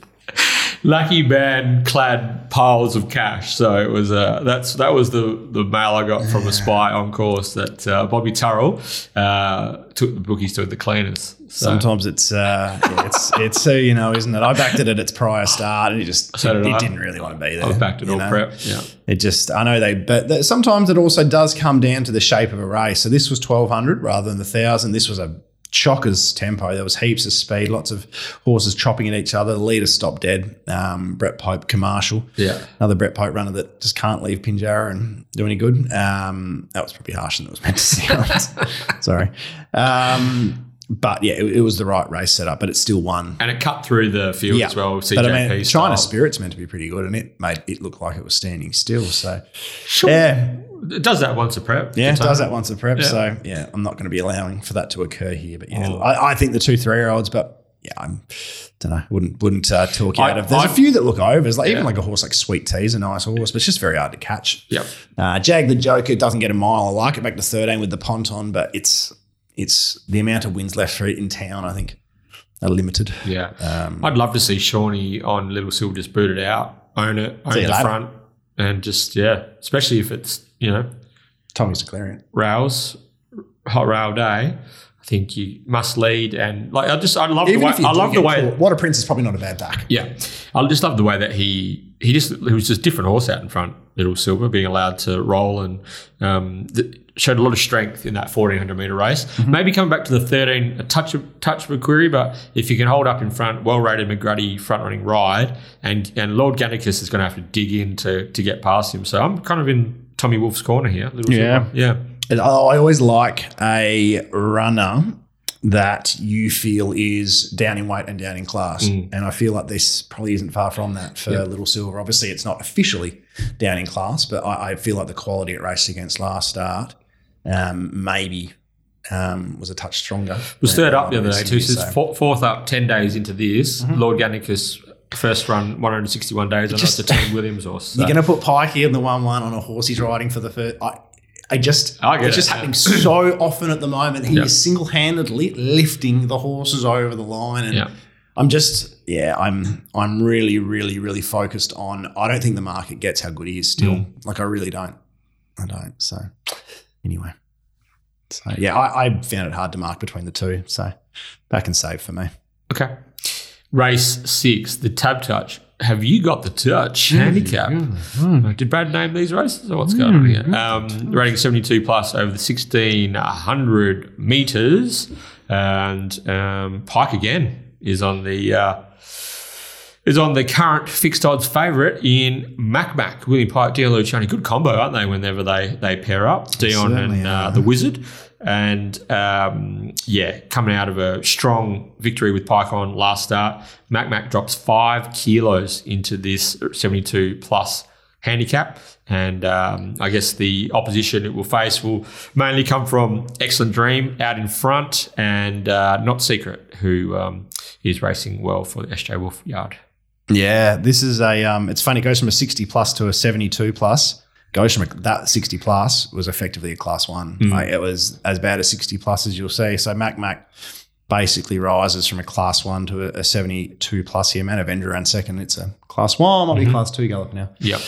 lucky man clad piles of cash. So it was uh, that's that was the the mail I got from a spy on course that uh, Bobby Turrell uh, took the bookies to the cleaners. So, Sometimes it's uh, yeah, it's it's who you know, isn't it? I backed it at its prior start, and it just So did it, I. didn't really want to be there. I was back to you all know? prep. Yeah. It just I know they, but th- sometimes it also does come down to the shape of a race. So this was twelve hundred rather than the thousand. This was a chockers tempo. There was heaps of speed, lots of horses chopping at each other. The leader stopped dead. Um, Brett Pope commercial. Yeah. Another Brett Pope runner that just can't leave Pinjarra and do any good. Um, that was probably harsher than it was meant to sound. Sorry. Um, but yeah, it, it was the right race setup, but it still won. And it cut through the field yeah. as well. CJP but I mean, style. China Spirit's meant to be pretty good, and it made it look like it was standing still. So, Sure. yeah, It does that once a prep. yeah, it does that once a prep. Yeah. So, yeah, I'm not going to be allowing for that to occur here. But yeah, Oh. I, I think the two three year olds, but yeah, I'm don't know, wouldn't wouldn't uh, talk I- out of. There's a I- few that look overs, like even like a horse like Sweet Tea is a nice horse, but it's just very hard to catch. Yep. Uh, Jag the Joker doesn't get a mile. I like it back to 13 with the ponton, but it's it's the amount of wins left for it in town. I think are limited. Yeah. Um, I'd love to see Shawnee on Little Silver just boot it out, own it, own the later. front, and just, yeah, especially if it's, you know, Tommy's declaring. rails, hot rail day. I think you must lead and like I just I love the way if I love the way caught, What a Prince is probably not a bad back. Yeah, I just love the way that he he just he was just different horse out in front, Little Silver, being allowed to roll and um, th- showed a lot of strength in that fourteen hundred meter race. Mm-hmm. Maybe coming back to the thirteen, a touch of touch of a query, but if you can hold up in front, well rated McGruddy front running ride, and and Lord Gannicus is going to have to dig in to to get past him. So I'm kind of in Tommy Wolfe's corner here. Little Yeah. Silver. yeah, And I always like a runner that you feel is down in weight and down in class. And I feel like this probably isn't far from that for Little Silver. Obviously, it's not officially down in class, but I, I feel like the quality it raced against last start um, maybe um, was a touch stronger. was third up the other day too. So four- fourth up ten days into this. Lord Gannicus first run 161 days. I know it's a Team Williams horse. so- You're going to put Pikey in the one one on a horse he's riding for the first. I, I just, it's it, just happening so often at the moment. He Yeah. is single handedly lifting the horses over the line, and Yeah. I'm just, yeah, I'm, I'm really, really, really focused on. I don't think the market gets how good he is still. Mm. Like I really don't. I don't. So anyway, so yeah, I, I found it hard to mark between the two. So back and save for me. Okay. Race six, the TABtouch. Have you got the touch handicap? Uh, Did Brad name these races or what's going on here? Um, rating 72 plus over the 1600 meters. And um, Pike again is on the. Uh, is on the current fixed odds favourite in Mac Mac. William Pike, Dion Luciani. Good combo, aren't they, whenever they, they pair up? Dion certainly and uh, the Wizard. And um, yeah, coming out of a strong victory with Pike on last start, Mac Mac drops five kilos into this 72 plus handicap. And um, I guess the opposition it will face will mainly come from Excellent Dream out in front and uh, Not Secret, who um, is racing well for the SJ Wolfe yard. Yeah, this is a. Um, it's funny. It goes from a sixty plus to a seventy-two plus. Goes from a, that sixty plus was effectively a class one. Like, it was as bad as sixty plus as you'll see. So Mac Mac basically rises from a class one to a, a seventy-two plus here. Man of ran second. It's a class one. Might be class two gallop now. Yep.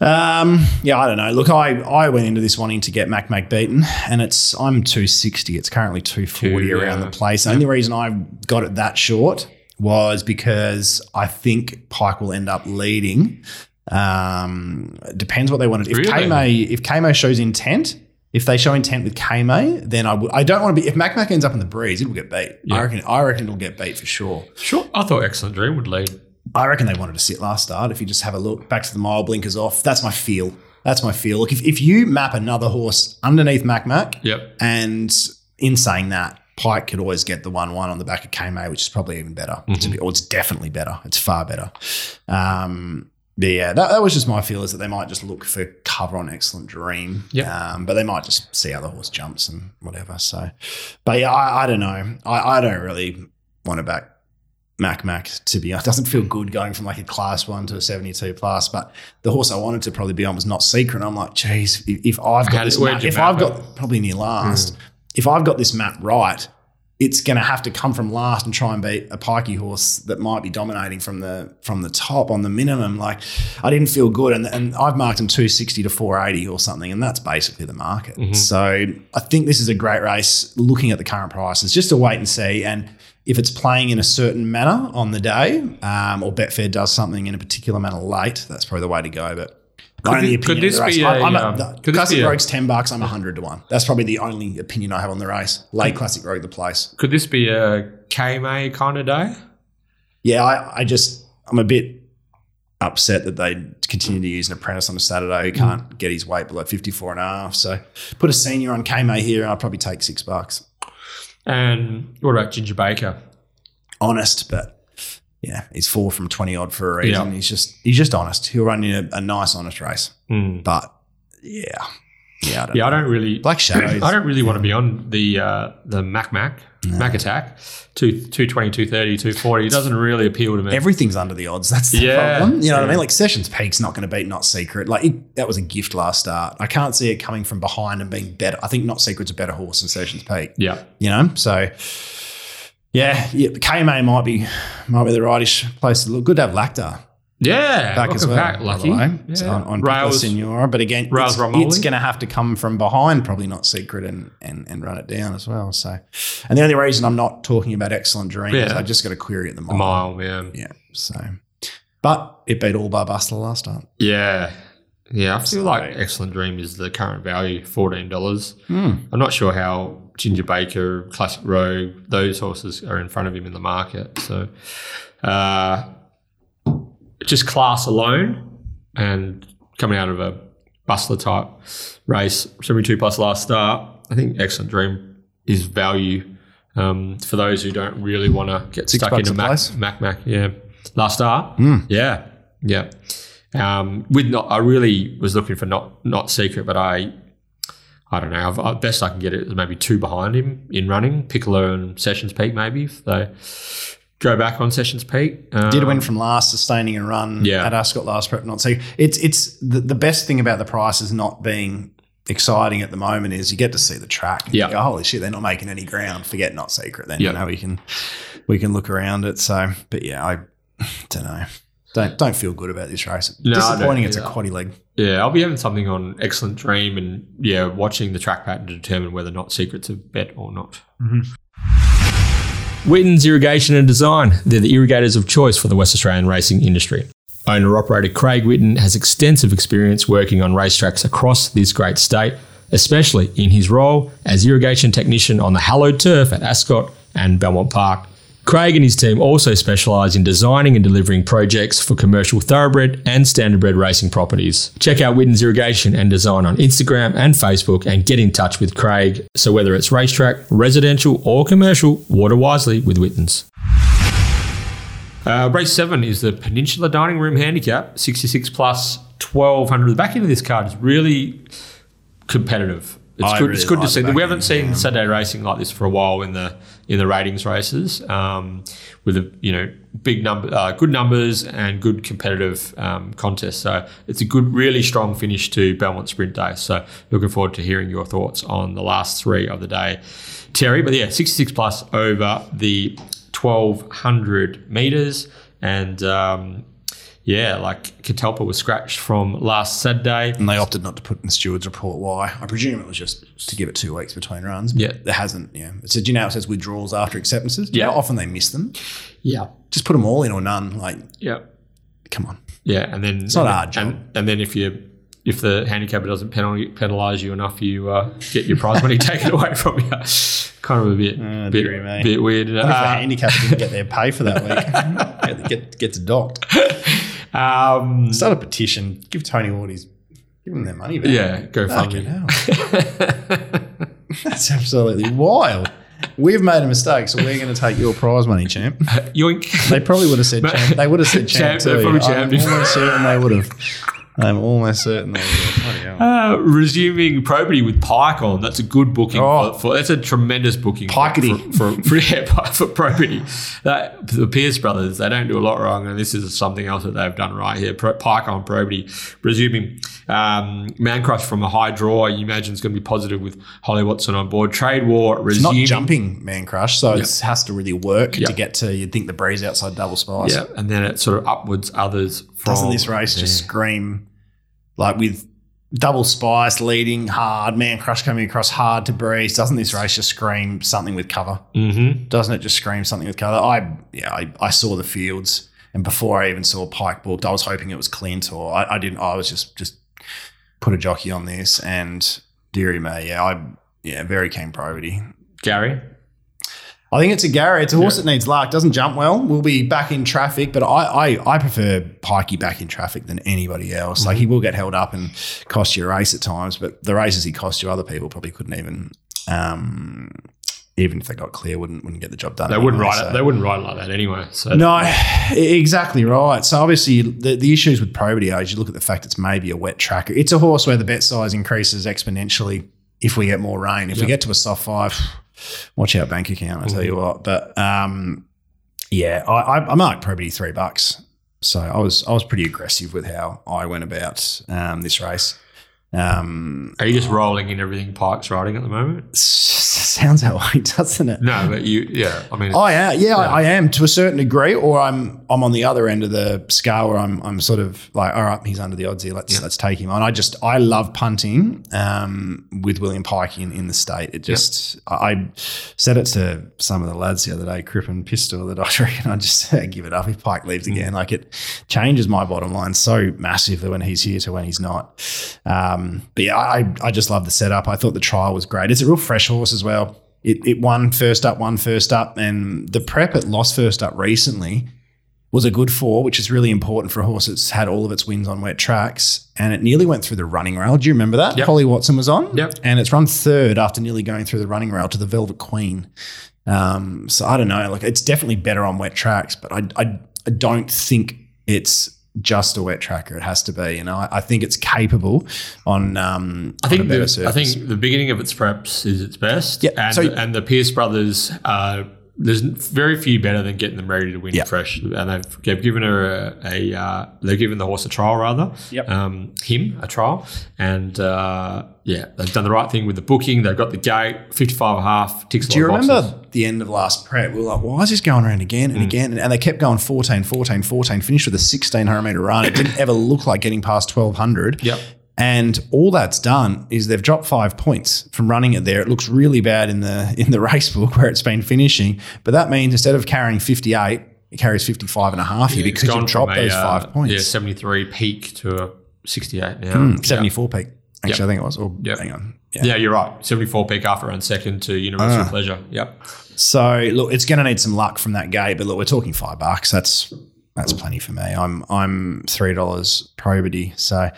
Um, yeah, I don't know. Look, I, I went into this wanting to get Mac Mac beaten, and it's I'm 260. It's currently 240 Two, around yeah. the place. The only reason I got it that short was because I think Pike will end up leading. Um, it depends what they wanted. If Really? Kame if Kamo shows intent, if they show intent with Kame, then I. I don't want to be. If Mac Mac ends up in the breeze, it will get beat. Yeah. I reckon. I reckon it'll get beat for sure. Sure. I thought Excellent Dream would lead. I reckon they wanted to sit last start. If you just have a look back to the mile blinkers off, that's my feel. That's my feel. Look, if, if you map another horse underneath Mac Mac, Yep. and in saying that, Pike could always get the one one on the back of KMA, which is probably even better. Be, or it's definitely better. It's far better. Um, yeah, that, that was just my feel is that they might just look for cover on Excellent Dream. Yep. Um, but they might just see other horse jumps and whatever. So, but yeah, I, I don't know. I, I don't really want to back Mac Mac to be honest. It doesn't feel good going from like a class one to a 72 plus. But the horse I wanted to probably be on was not secret. And I'm like, geez, if, if I've got this map, if I've got probably near last, if I've got this map right, it's going to have to come from last and try and beat a pikey horse that might be dominating from the from the top on the minimum. Like I didn't feel good, and, and I've marked him 260 to 480 or something, and that's basically the market. So I think this is a great race. Looking at the current prices, just to wait and see, and if it's playing in a certain manner on the day, um, or Betfair does something in a particular manner late, that's probably the way to go. But my only thi- could opinion of this the race- be I'm- a, I'm um, could this Classic a- Rogue's ten bucks. I'm hundred to one. That's probably the only opinion I have on the race. Late Classic Rogue, the place. Could this be a KMA kind of day? Yeah, I, I just I'm a bit upset that they continue to use an apprentice on a Saturday who can't get his weight below 54 and a half. So put a senior on KMA here and I'll probably take six bucks. And what about Ginger Baker? Honest, but yeah, he's four from 20 odd for a reason. Yeah. He's just he's just honest. He'll run you a, a nice honest race. Hmm. But yeah. Yeah, I don't Yeah, I don't really. Black Shadows. I don't really want to be on the uh, the Mac Mac Mac Attack. Two, 220, 230, 240. It doesn't really appeal to me. Everything's under the odds. That's the Yeah. problem. You know what I mean? Like Sessions Peak's not going to beat Not Secret. Like it, that was a gift last start. I can't see it coming from behind and being better. I think Not Secret's a better horse than Sessions Peak. yeah. You know, so yeah, yeah KMA might be might be the rightish place to look. Good to have Lacta Yeah. back as well. back, lucky. way. Yeah. So on, on Rails. Senora, but again, Rails it's, it's going to have to come from behind, probably not secret, and, and and run it down as well. So, and the only reason I'm not talking about Excellent Dream is Yeah. I just got a query at the The mile. mile, yeah. Yeah. So, but it beat all by Buster last time. Yeah. Yeah, I feel So- like Excellent Dream is the current value, fourteen dollars. Hmm. I'm not sure how Ginger Baker, Classic Rogue, those horses are in front of him in the market. So, uh, just class alone, and coming out of a bustler type race, seventy two plus last start, I think Excellent Dream is value um, for those who don't really want to get Six stuck into a Mac? Mac Mac. Yeah, last start. Hmm. Yeah, yeah. Um, with not, I really was looking for not not secret, but I, I don't know. I've, I, best I can get it is maybe two behind him in running, Piccolo and Sessions Peak, maybe. If they go back on Sessions Peak. Um, Did win from last, sustaining a run Yeah. at Ascot last prep. Not so it's it's the, the best thing about the prices not being exciting at the moment is you get to see the track. Yeah. You go, holy shit, they're not making any ground. Forget not secret. Then Yeah. you know we can we can look around it. So, but yeah, I don't know. Don't don't feel good about this race. No, Disappointing. It's a quaddy leg. Yeah, I'll be having something on Excellent Dream and yeah, watching the track pattern to determine whether or not secret's a bet or not. Mm-hmm. Witten's Irrigation and Design. They're the irrigators of choice for the West Australian racing industry. Owner operator Craig Witten has extensive experience working on racetracks across this great state, especially in his role as irrigation technician on the hallowed turf at Ascot and Belmont Park. Craig and his team also specialise in designing and delivering projects for commercial thoroughbred and standardbred racing properties. Check out Witten's Irrigation and Design on Instagram and Facebook and get in touch with Craig. So whether it's racetrack, residential or commercial, water wisely with Witten's. Uh, race seven is the Peninsula Dining Room Handicap, 66 plus 1200. The back end of this card is really competitive. It's I good. really it's good like to see. back We haven't seen yeah. Saturday racing like this for a while in the in the ratings races, um, with a you know big number, uh, good numbers and good competitive um, contests. So it's a good, really strong finish to Belmont Sprint Day. So looking forward to hearing your thoughts on the last three of the day, Terry. But yeah, 66 plus over the 1200 meters and. Um, yeah, like Catalpa was scratched from last Saturday. And they opted not to put in the steward's report why. I presume it was just to give it two weeks between runs. but Yeah. There hasn't, yeah. It says, you know, it says withdrawals after acceptances. Do you Yeah. know often they miss them? Yeah, Just put them all in or none. Like, yeah, come on. yeah. And then It's not hard job. And, and then if you if the handicapper doesn't penalty, penalise you enough, you uh, get your prize money taken away from you. Kind of a bit Oh, bit, bit weird. What if the Uh, handicapper didn't get their pay for that week? get, get, gets docked. Um, Start a petition. Give Tony Wardy's, give them their money back. yeah, go Fucking fund hell. That's absolutely wild. We've made a mistake, so we're going to take your prize money, champ. Yoink. They probably would have said champ. They would have said Champ, champ, too. probably I'm champed. almost certain they would have. I'm almost certain they would have. Bloody hell. Uh, resuming probity with Pike on. That's a good booking. Oh. For, for That's a tremendous booking. Pikety. For, for, for, yeah, for probity. That, the Pierce brothers, they don't do a lot wrong, and this is something else that they've done right here. Pro, Pike on probity. Resuming Um, Man Crush from a high draw, you imagine is going to be positive with Holly Watson on board. Trade War It's not jumping man crush, so it has to really work Yep. to get to. You'd think the breeze outside double spice. Yeah, and then it sort of upwards others from. Doesn't this race just scream like with double spice leading hard, man crush coming across hard to breeze? Doesn't this race just scream something with cover? Mm-hmm. Doesn't it just scream something with cover? I yeah, I, I saw the fields, and before I even saw Pike booked, I was hoping it was Clint or I, I didn't. I was just just put a jockey on this and dearie me, yeah, I yeah, very keen probity. Gary. I think it's a Gary. It's a horse that needs luck. Doesn't jump well. We'll be back in traffic, but I, I, I prefer Pikey back in traffic than anybody else. Like he will get held up and cost you a race at times, but the races he cost you, other people probably couldn't even, um, even if they got clear, wouldn't wouldn't get the job done. They wouldn't write so- it. They wouldn't write it like that anyway. So no, exactly right. So obviously, the, the issues with probity age, you look at the fact it's maybe a wet track. It's a horse where the bet size increases exponentially if we get more rain. If we get to a soft five, watch out bank account. I tell you what. But um, yeah, I, I, I marked probity three bucks. So I was I was pretty aggressive with how I went about um, this race. Um, are you just rolling in everything Pike's riding at the moment? sounds that way, doesn't it? No, but you, yeah. I mean, Oh yeah, yeah, I, I am to a certain degree, or I'm I'm on the other end of the scale where I'm I'm sort of like, all right, he's under the odds here. Let's let's take him on. I just I love punting um, with William Pike in, in the state. It just I, I said it to some of the lads the other day, Crip and Pistol, that I reckon I just give it up if Pike leaves again. Like it changes my bottom line so massively when he's here to when he's not. Um, but yeah, I I just love the setup. I thought the trial was great. It's a real fresh horse as well. It, it won first up, won first up, and the prep it lost first up recently was a good four, which is really important for a horse that's had all of its wins on wet tracks. And it nearly went through the running rail. Do you remember that? Yep. Holly Watson was on. Yep. And it's run third after nearly going through the running rail to the Velvet Queen. Um, so I don't know. Like it's definitely better on wet tracks, but I, I, I don't think it's just a wet tracker. It has to be. You know, I, I think it's capable on. Um, I on think better the, I think the beginning of its preps is its best. Yeah, and so- and the Pierce brothers. Uh, there's very few better than getting them ready to win Yeah. fresh, and they've, they've given her a, a uh, they've given the horse a trial rather, Yep. um, him a trial, and uh, yeah, they've done the right thing with the booking. They've got the gate, 55 and a half, ticks a Do you remember boxes. the end of last prep? We were like, why is this going around again Mm. and again? And they kept going 14, 14, 14, finished with a 1600 meter run. It didn't ever look like getting past 1200. Yep. And all that's done is they've dropped five points from running it there. It looks really bad in the in the race book where it's been finishing. But that means instead of carrying 58, it carries 55 and a half here It's because you've dropped from a, those uh, five points. Yeah, 73 peak to a 68 now. Yeah. 74 peak. Actually, Yep. I think it was. Or Yep. hang on. Yeah. Yeah, you're right. 74 peak after run second to Universal Ah. Pleasure. Yep. So look, it's going to need some luck from that gate, but look, we're talking five bucks. That's that's plenty for me. I'm I'm three dollars probity, so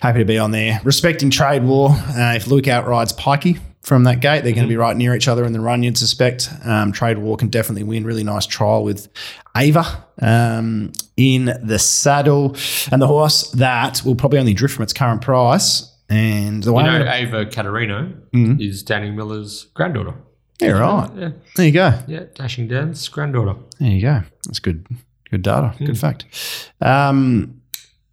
happy to be on there. Respecting trade war. Uh, if Luke outrides Pikey from that gate, they're going to be right near each other in the run. You'd suspect. Um, trade war can definitely win. Really nice trial with Ava um, in the saddle, and the horse that will probably only drift from its current price. And the way You know, gonna- Ava Caterino Mhm. is Danny Miller's granddaughter. yeah, right. Yeah, There you go. yeah, Dashing Dan's granddaughter. There you go. That's good. Good data. Good fact. Um,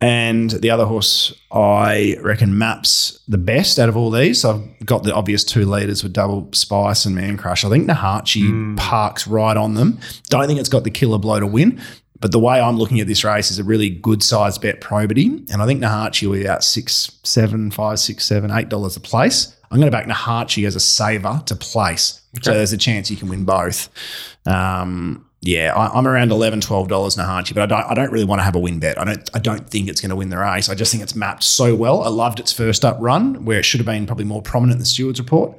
and the other horse I reckon maps the best out of all these. So I've got the obvious two leaders with Double Spice and Man Crush. I think Nahachi parks right on them. Don't think it's got the killer blow to win. But the way I'm looking at this race is a really good sized bet probity. And I think Nahachi will be about six, seven, five, six, seven, eight dollars a place. I'm going to back Nahachi as a saver to place. So there's a chance you can win both. Um, yeah, I, I'm around 11 $12 Nahachi, but I don't, I don't really want to have a win bet. I don't, I don't think it's going to win the race. I just think it's mapped so well. I loved its first up run where it should have been probably more prominent in the stewards report.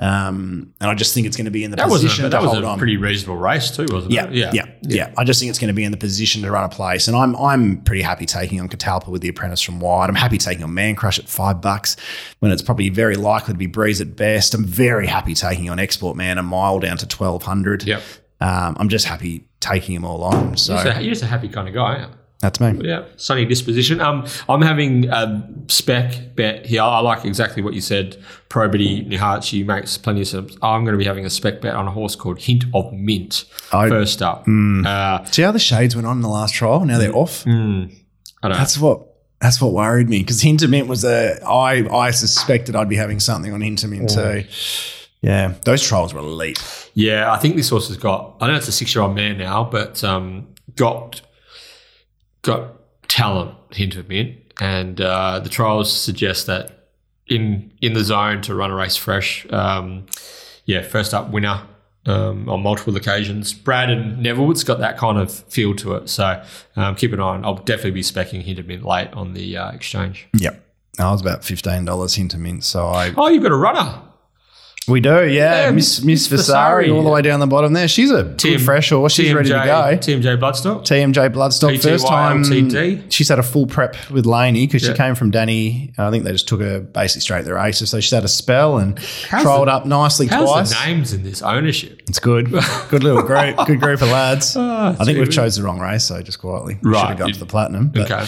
Um, and I just think it's going to be in the That was position a, that to was hold a on. pretty reasonable race too, wasn't Yeah, it? yeah, yeah, yeah, I just think it's going to be in the position to run a place, and I'm I'm pretty happy taking on Catalpa with the apprentice from wide. I'm happy taking on Man Crush at five bucks when it's probably very likely to be Breeze at best. I'm very happy taking on Export Man a mile down to twelve hundred. Yep. Um, I'm just happy taking them all on. So You're, just a, you're just a happy kind of guy. That's me. Yeah, sunny disposition. Um, I'm having a spec bet here. I like exactly what you said. Probity Nihachi makes plenty of sense. I'm going to be having a spec bet on a horse called Hint of Mint. Oh. first up. Uh, See how the shades went on in the last trial? Now they're off. I don't know. That's what That's what worried me because Hint of Mint was a. I I suspected I'd be having something on Hint of Mint too. Yeah, those trials were elite. Yeah, I think this horse has got. I know it's a six-year-old man now, but um, got got talent hint of mint, and uh, the trials suggest that in in the zone to run a race fresh. Um, yeah, first up winner um, on multiple occasions. Brad and Nevillewood's got that kind of feel to it, so um, keep an eye on. I'll definitely be specking hint of mint late on the uh, exchange. Yep. I was about fifteen dollars Hint of Mint, so I Oh, you've got a runner. We do, yeah. Yeah, Miss Miss Vasari Vasari, all the way down the bottom there. She's a good fresh horse. She's ready to go. TMJ Bloodstock. TMJ Bloodstock first time. LTD. She's had a full prep with Laney because she came from Danny. I think they just took her basically straight to the races. So she's had a spell and How's trolled the- up nicely How's twice. the names in this ownership? It's good. Good little group. Good group of lads. Ah, I think we've chose the wrong race, so just quietly. We Right. Should have gone You- to the platinum. But, Okay.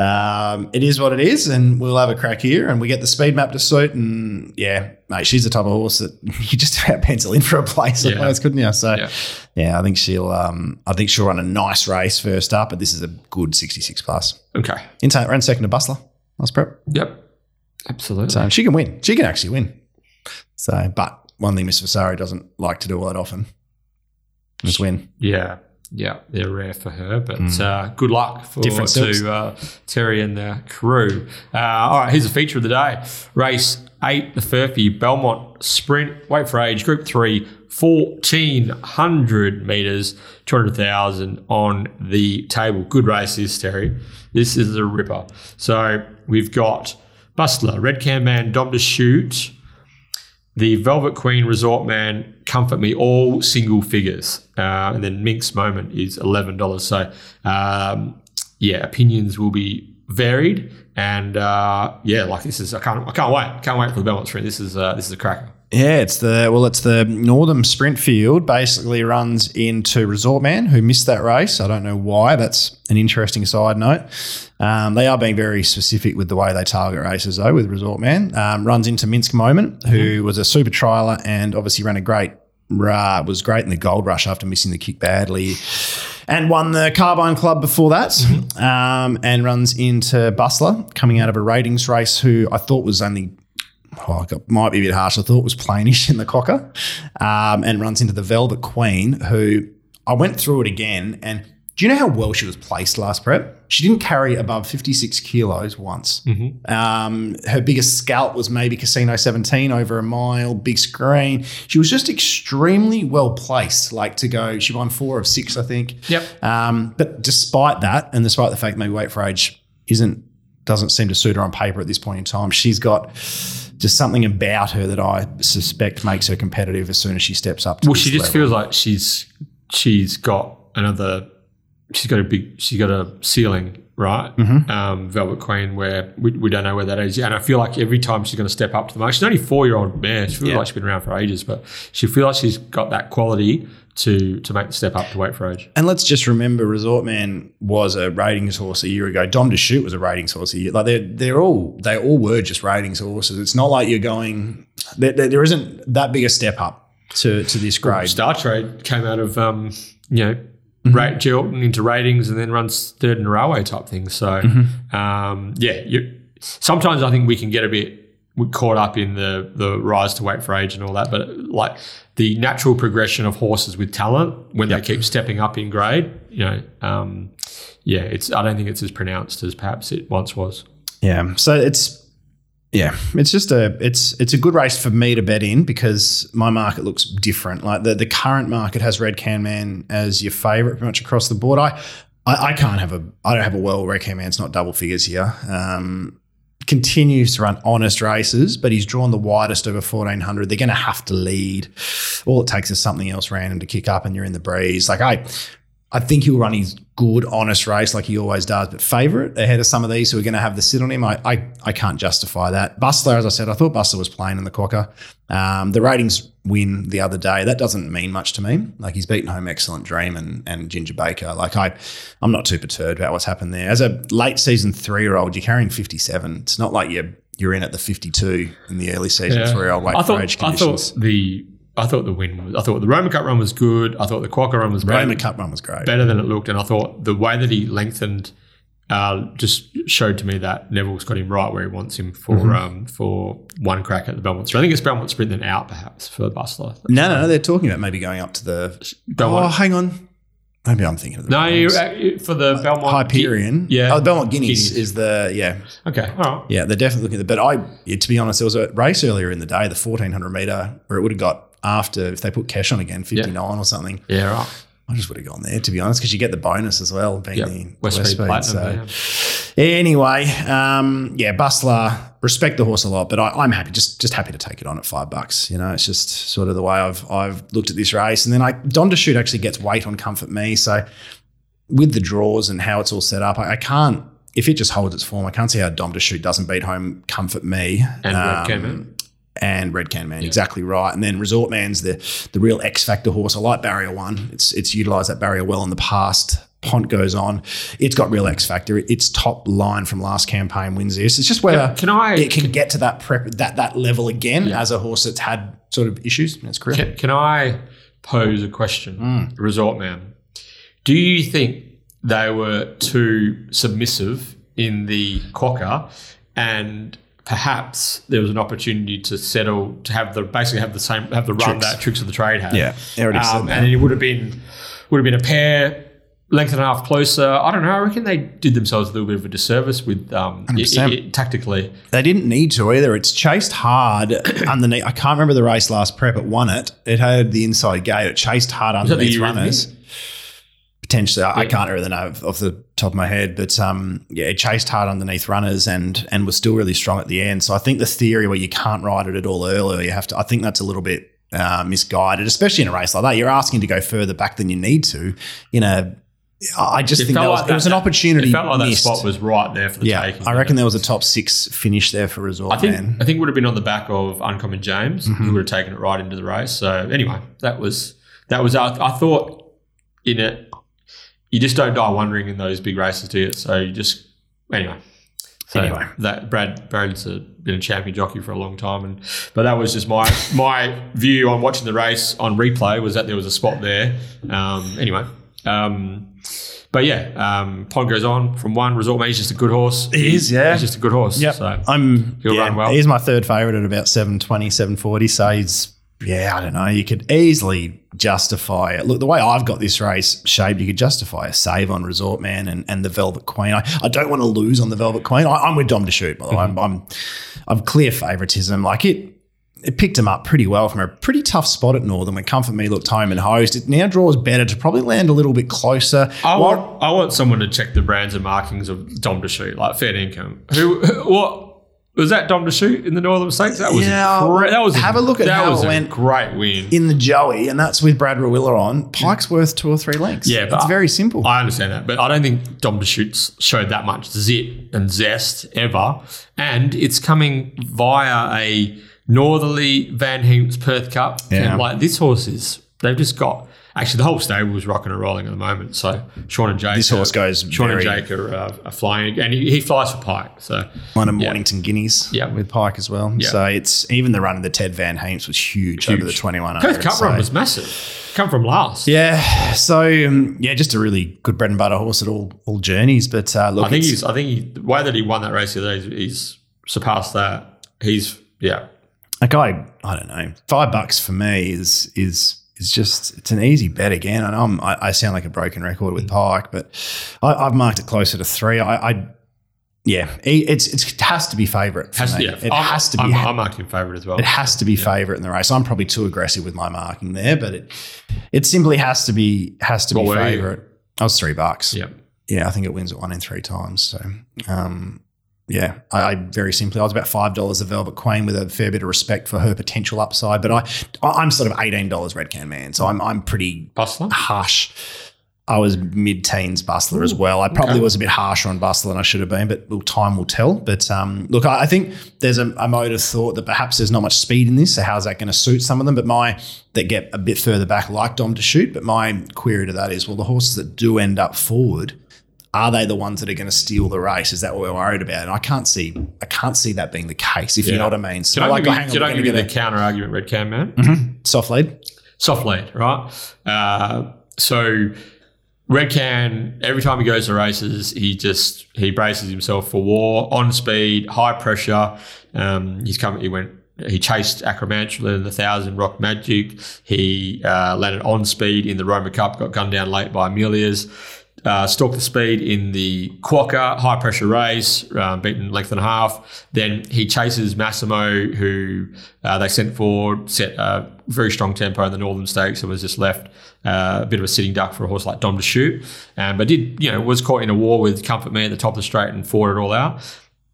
um, it is what it is, and we'll have a crack here, and we get the speed map to suit, and yeah, mate, she's the type of horse that you just about pencil in for a place, Yeah. place, couldn't you? So, Yeah. yeah. I think she'll, um, I think she'll run a nice race first up, but this is a good sixty-six plus. Okay. Inside ran second to Bustler last prep, Yep. Absolutely. so she can win. She can actually win. So, but one thing Miss Vasari doesn't like to do all that often is win. Yeah, yeah, they're rare for her, but uh, good luck for Mm. Different to uh, Terry and the crew. Uh, all right, here's a feature of the day: race eight, the Furphy Belmont Sprint, weight for age, Group Three, fourteen hundred meters, two hundred thousand on the table. Good race, this Terry. This is a ripper. So we've got Bustler, Red Can Man, Dom to Shoot. The Velvet Queen Resort Man, Comfort Me, all single figures. Uh, and then Mink's Moment is $11. So, um, yeah, opinions will be varied. And uh, yeah, like this is, I can't, I can't wait. Can't wait for the Belmont Sprint. This is, uh, this is a cracker. Yeah, it's the well, it's the Northern Sprint Field. Basically, runs into Resort Man, who missed that race. I don't know why. That's an interesting side note. Um, they are being very specific with the way they target races, though. With Resort Man, um, runs into Minsk Moment, who was a super trialer and obviously ran a great. Uh, was great in the Gold Rush after missing the kick badly, and won the Carbine Club before that. Um, and runs into Bustler, coming out of a ratings race, who I thought was only oh, I got, might be a bit harsh. I thought was plainish in the Quokka, um, and runs into the Velvet Queen, who I went through it again. And do you know how well she was placed last prep? She didn't carry above 56 kilos once. Um, her biggest scalp was maybe Casino 17 over a mile, big screen. She was just extremely well placed, like to go. She won four of six, I think. Yep. Um, but despite that, and despite the fact maybe weight for age isn't doesn't seem to suit her on paper at this point in time, she's got just something about her that I suspect makes her competitive as soon as she steps up. To Well, she just level. feels like she's, she's got another, she's got a big, she's got a ceiling, right? Mm-hmm. Um, Velvet Queen, where we, we don't know where that is. And I feel like every time she's going to step up to the mark, she's only four year old man She feels Yeah. like she's been around for ages, but she feels like she's got that quality to to make the step up to wait for age. And let's just remember, Resort Man was a ratings horse a year ago. Dom to Shoot was a ratings horse a year. Like they're they're all they all were just ratings horses. It's not like you're going. There, there- there isn't that big a step up to to this grade. Star Trade came out of um, you know. Mm-hmm. Rate Gelton into ratings and then runs third in railway type thing. So, Mm-hmm. um, yeah, you, sometimes I think we can get a bit caught up in the the rise to weight for age and all that, but like the natural progression of horses with talent when Yep. they keep stepping up in grade, you know, um, yeah, it's I don't think it's as pronounced as perhaps it once was. Yeah. So it's yeah, it's just a it's it's a good race for me to bet in because my market looks different. Like the the current market has Red Can Man as your favorite pretty much across the board. I I, I can't have a I don't have a well Red Can Man's not double figures here. Um continues to run honest races, but he's drawn the widest over 1400. They're going to have to lead. All it takes is something else random to kick up and you're in the breeze. Like I I think he'll run his good, honest race like he always does, but favourite ahead of some of these who are going to have the sit on him. I, I, I can't justify that. Bustler, as I said, I thought Bustler was playing in the quokka. Um, the ratings win the other day. That doesn't mean much to me. Like he's beaten home Excellent Dream and, and Ginger Baker. Like I, I'm not too perturbed about what's happened there. As a late season three year old, you're carrying 57. It's not like you're you're in at the 52 in the early season three year old I for thought I thought the I thought the win was I thought the Roman Cup run was good. I thought the Quokka run was better, Roman Cup run was great. better than it looked, and I thought the way that he lengthened uh, just showed to me that Neville's got him right where he wants him for Mm-hmm. um, for one crack at the Belmont Sprint. I think it's Belmont Sprint then out perhaps for the Bustler. No, no, no. They're talking about maybe going up to the. Belmont. Oh, hang on. Maybe I'm thinking of the. No, you uh, for the Belmont Hyperion. Yeah. Oh, the Belmont Guineas, Guineas. is the yeah Okay, all right. yeah they're definitely looking at the. But I yeah, to be honest, there was a race earlier in the day, the 1400 meter, where it would have got after if they put cash on again, 59 or something. Yeah, right. I just would have gone there to be honest, because you get the bonus as well being Yep. the West Street Speed, Platinum. so- yeah. Anyway, um, yeah, Bustler, respect the horse a lot, but I, I'm happy, just just happy to take it on at five bucks. You know, it's just sort of the way I've I've looked at this race, and then I Don to shoot actually gets weight on Comfort Me, so with the draws and how it's all set up, I, I can't. If it just holds its form, I can't see how Dom to shoot doesn't beat home Comfort Me And Um. And Red Can Man, exactly right. And then Resort Man's the the real X factor horse. I like Barrier One. It's it's utilised that barrier well in the past. Pont goes on. It's got real X factor. Its top line from last campaign wins this. It's just whether Can I it can get to that prep that that level again as a horse that's had sort of issues in its career. Can, can I pose a question, Mm. Resort Man? Do you think they were too submissive in the quokka, and perhaps there was an opportunity to settle to have the basically have the same have the run Tricks. that tricks of the trade had? Yeah, I already said um, and it would have been would have been a pair. Length and a half closer. I don't know. I reckon they did themselves a little bit of a disservice with um, i- 100%. tactically. They didn't need to either. It's chased hard underneath. I can't remember the race last prep. It won it. It had the inside gate. It chased hard underneath runners. Potentially, I, I can't really know off the top of my head, but um, yeah, it chased hard underneath runners and and was still really strong at the end. So I think the theory where you can't ride it at all earlier, you have to. I think that's a little bit uh, misguided, especially in a race like that. You're asking to go further back than you need to. In a, I just It think that was, like it was an opportunity. It felt like that spot was right there for the yeah, taking. I reckon there was a top six finish there for Resort I think Man. I think it would have been on the back of Uncommon James. Mm-hmm. He would have taken it right into the race. So anyway, that was that was. I, I thought in it, you just don't die wondering in those big races, do you? So you just anyway. So Anyway. that Brad Brad's a, been a champion jockey for a long time, and but that was just my my view on watching the race on replay was that there was a spot there. Um, anyway, um, but yeah, um, Pond goes on from one. Resort Man, he's just a good horse. He is, yeah. he's just a good horse. Yeah, So I'm He'll yeah, run well. He's my third favourite at about 720, 740. So he's yeah, I don't know. You could easily justify it. Look, the way I've got this race shaped, you could justify a save on Resort Man and, and the Velvet Queen. I, I don't want to lose on the Velvet Queen. I, I'm with Dom to shoot, by the way. I'm, mm-hmm. I'm I'm clear favouritism. Like it it picked him up pretty well from a pretty tough spot at Northern when Comfort Me looked home and host. It now draws better to probably land a little bit closer. I What- want I want someone to check the brands and markings of Dom to shoot, like fair income. Who what was that Dom shoot in the Northern States? That was Yeah, that was have a look at that how was it a went great win. in the Joey, and that's with Brad Rawiller on, Pike's mm. worth two or three lengths. Yeah, but it's I- very simple. I understand that, but I don't think Dom shoots showed that much zip and zest ever, and it's coming via a northerly Van Heemst Perth Cup. Yeah. And like this horse is, they've just got. Actually, the whole stable is rocking and rolling at the moment. So Sean and Jake, This horse are- goes Sean very- and Jake are, uh, are flying, and he, he flies for Pike. So One of Yeah. Mornington Guineas Yeah. with Pike as well. Yeah. So it's even the run of the Ted Van Heemst was huge, over the Huge. 2100. Perth Cup so- run was massive. Come from last. Yeah, so um, yeah, just a really good bread and butter horse at all all journeys. But uh, look, I think he's. I think he, the way that he won that race the other day, he's, he's surpassed that. He's yeah. like I I don't know, five bucks for me is is is just it's an easy bet again. I know I'm, I, I sound like a broken record with Pike, but I, I've marked it closer to three. I, I yeah, it- it's, it's it has to be favourite. Has, yeah, It I'm, has to be. I'm, I'm favourite as well. It has to be favourite in the race. I'm probably too aggressive with my marking there, but it it simply has to be has to What be favourite. I was three bucks. yeah. Yeah, I think it wins at one in three times. So um, yeah, I, I very simply I was about five dollars a Velvet Queen with a fair bit of respect for her potential upside, but I I'm sort of eighteen dollars Red Can Man, so I'm I'm pretty Bustler. harsh. I was mid teens Bustler as well. I probably okay. was a bit harsher on Bustler than I should have been, but well, time will tell. But um, look, I, I think there's a, a mode of thought that perhaps there's not much speed in this. So how's that going to suit some of them? But my that get a bit further back, like Dom to shoot. But my query to that is, well, the horses that do end up forward, are they the ones that are going to steal the race? Is that what we're worried about? And I can't see, I can't see that being the case. If you Yeah. know what I mean. So Can I like, give you, hang on, I give you the counter argument, Red Can Man? a soft lead. Soft lead, right? Uh, so Red Can, every time he goes to races, he just he braces himself for war on speed, high pressure. Um, he's come. He went. He chased Acromantula in the thousand Rock Magic. He uh, landed on speed in the Roma Cup. Got gunned down late by Amelia's. Uh, stalked the speed in the Quokka high pressure race, um, beaten length and a half. Then he chases Massimo, who uh, they sent forward, set a very strong tempo in the Northern Stakes, and was just left uh, a bit of a sitting duck for a horse like Dom to shoot. Um, but did you know was caught in a war with Comfort Me at the top of the straight and fought it all out.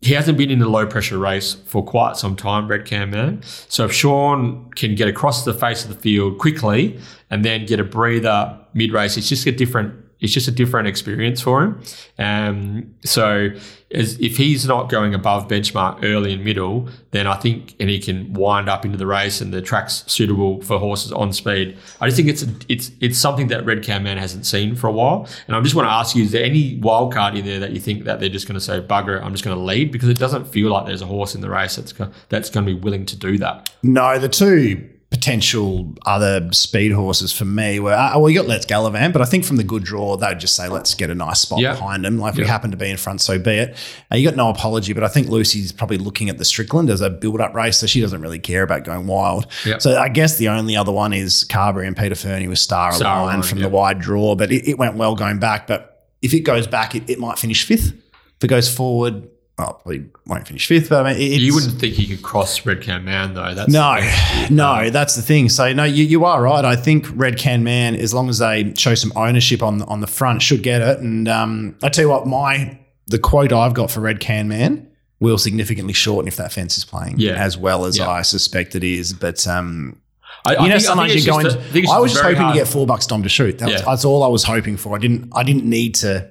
He hasn't been in a low pressure race for quite some time, Red Can Man. So if Sean can get across the face of the field quickly and then get a breather mid race, it's just a different it's just a different experience for him. Um, so as, if he's not going above benchmark early and middle, then I think and he can wind up into the race and the track's suitable for horses on speed. I just think it's it's it's something that Red Can Man hasn't seen for a while. And I just want to ask you: Is there any wild card in there that you think that they're just going to say bugger? it, I'm just going to lead because it doesn't feel like there's a horse in the race that's that's going to be willing to do that. No, the two potential other speed horses for me were uh, well, you got Let's Gallivant, but I think from the good draw they'd just say let's get a nice spot Yeah. behind him. Like if we happen to be in front, so be it. Uh, you got no apology, but I think Lucy's probably looking at the Strickland as a build-up race, so she doesn't really care about going wild. Yeah. So I guess the only other one is Carbery and Peter Fernie with Star, Star Align from the wide draw, but it, it went well going back. But if it goes back, it, it might finish fifth. If it goes forward, well, probably won't finish fifth. But I mean, it's, You wouldn't think he could cross Red Can Man though. That's no, no, that's the thing. So no, you, you are right. I think Red Can Man, as long as they show some ownership on on the front, should get it. And um, I tell you what, my the quote I've got for Red Can Man will significantly shorten if that fence is playing, Yeah. as well as Yeah. I suspect it is. But um, I, I you know, think- I sometimes think you're going. just a- it's I was just hoping hard. to get four bucks Dom to shoot. That was, that's all I was hoping for. I didn't. I didn't need to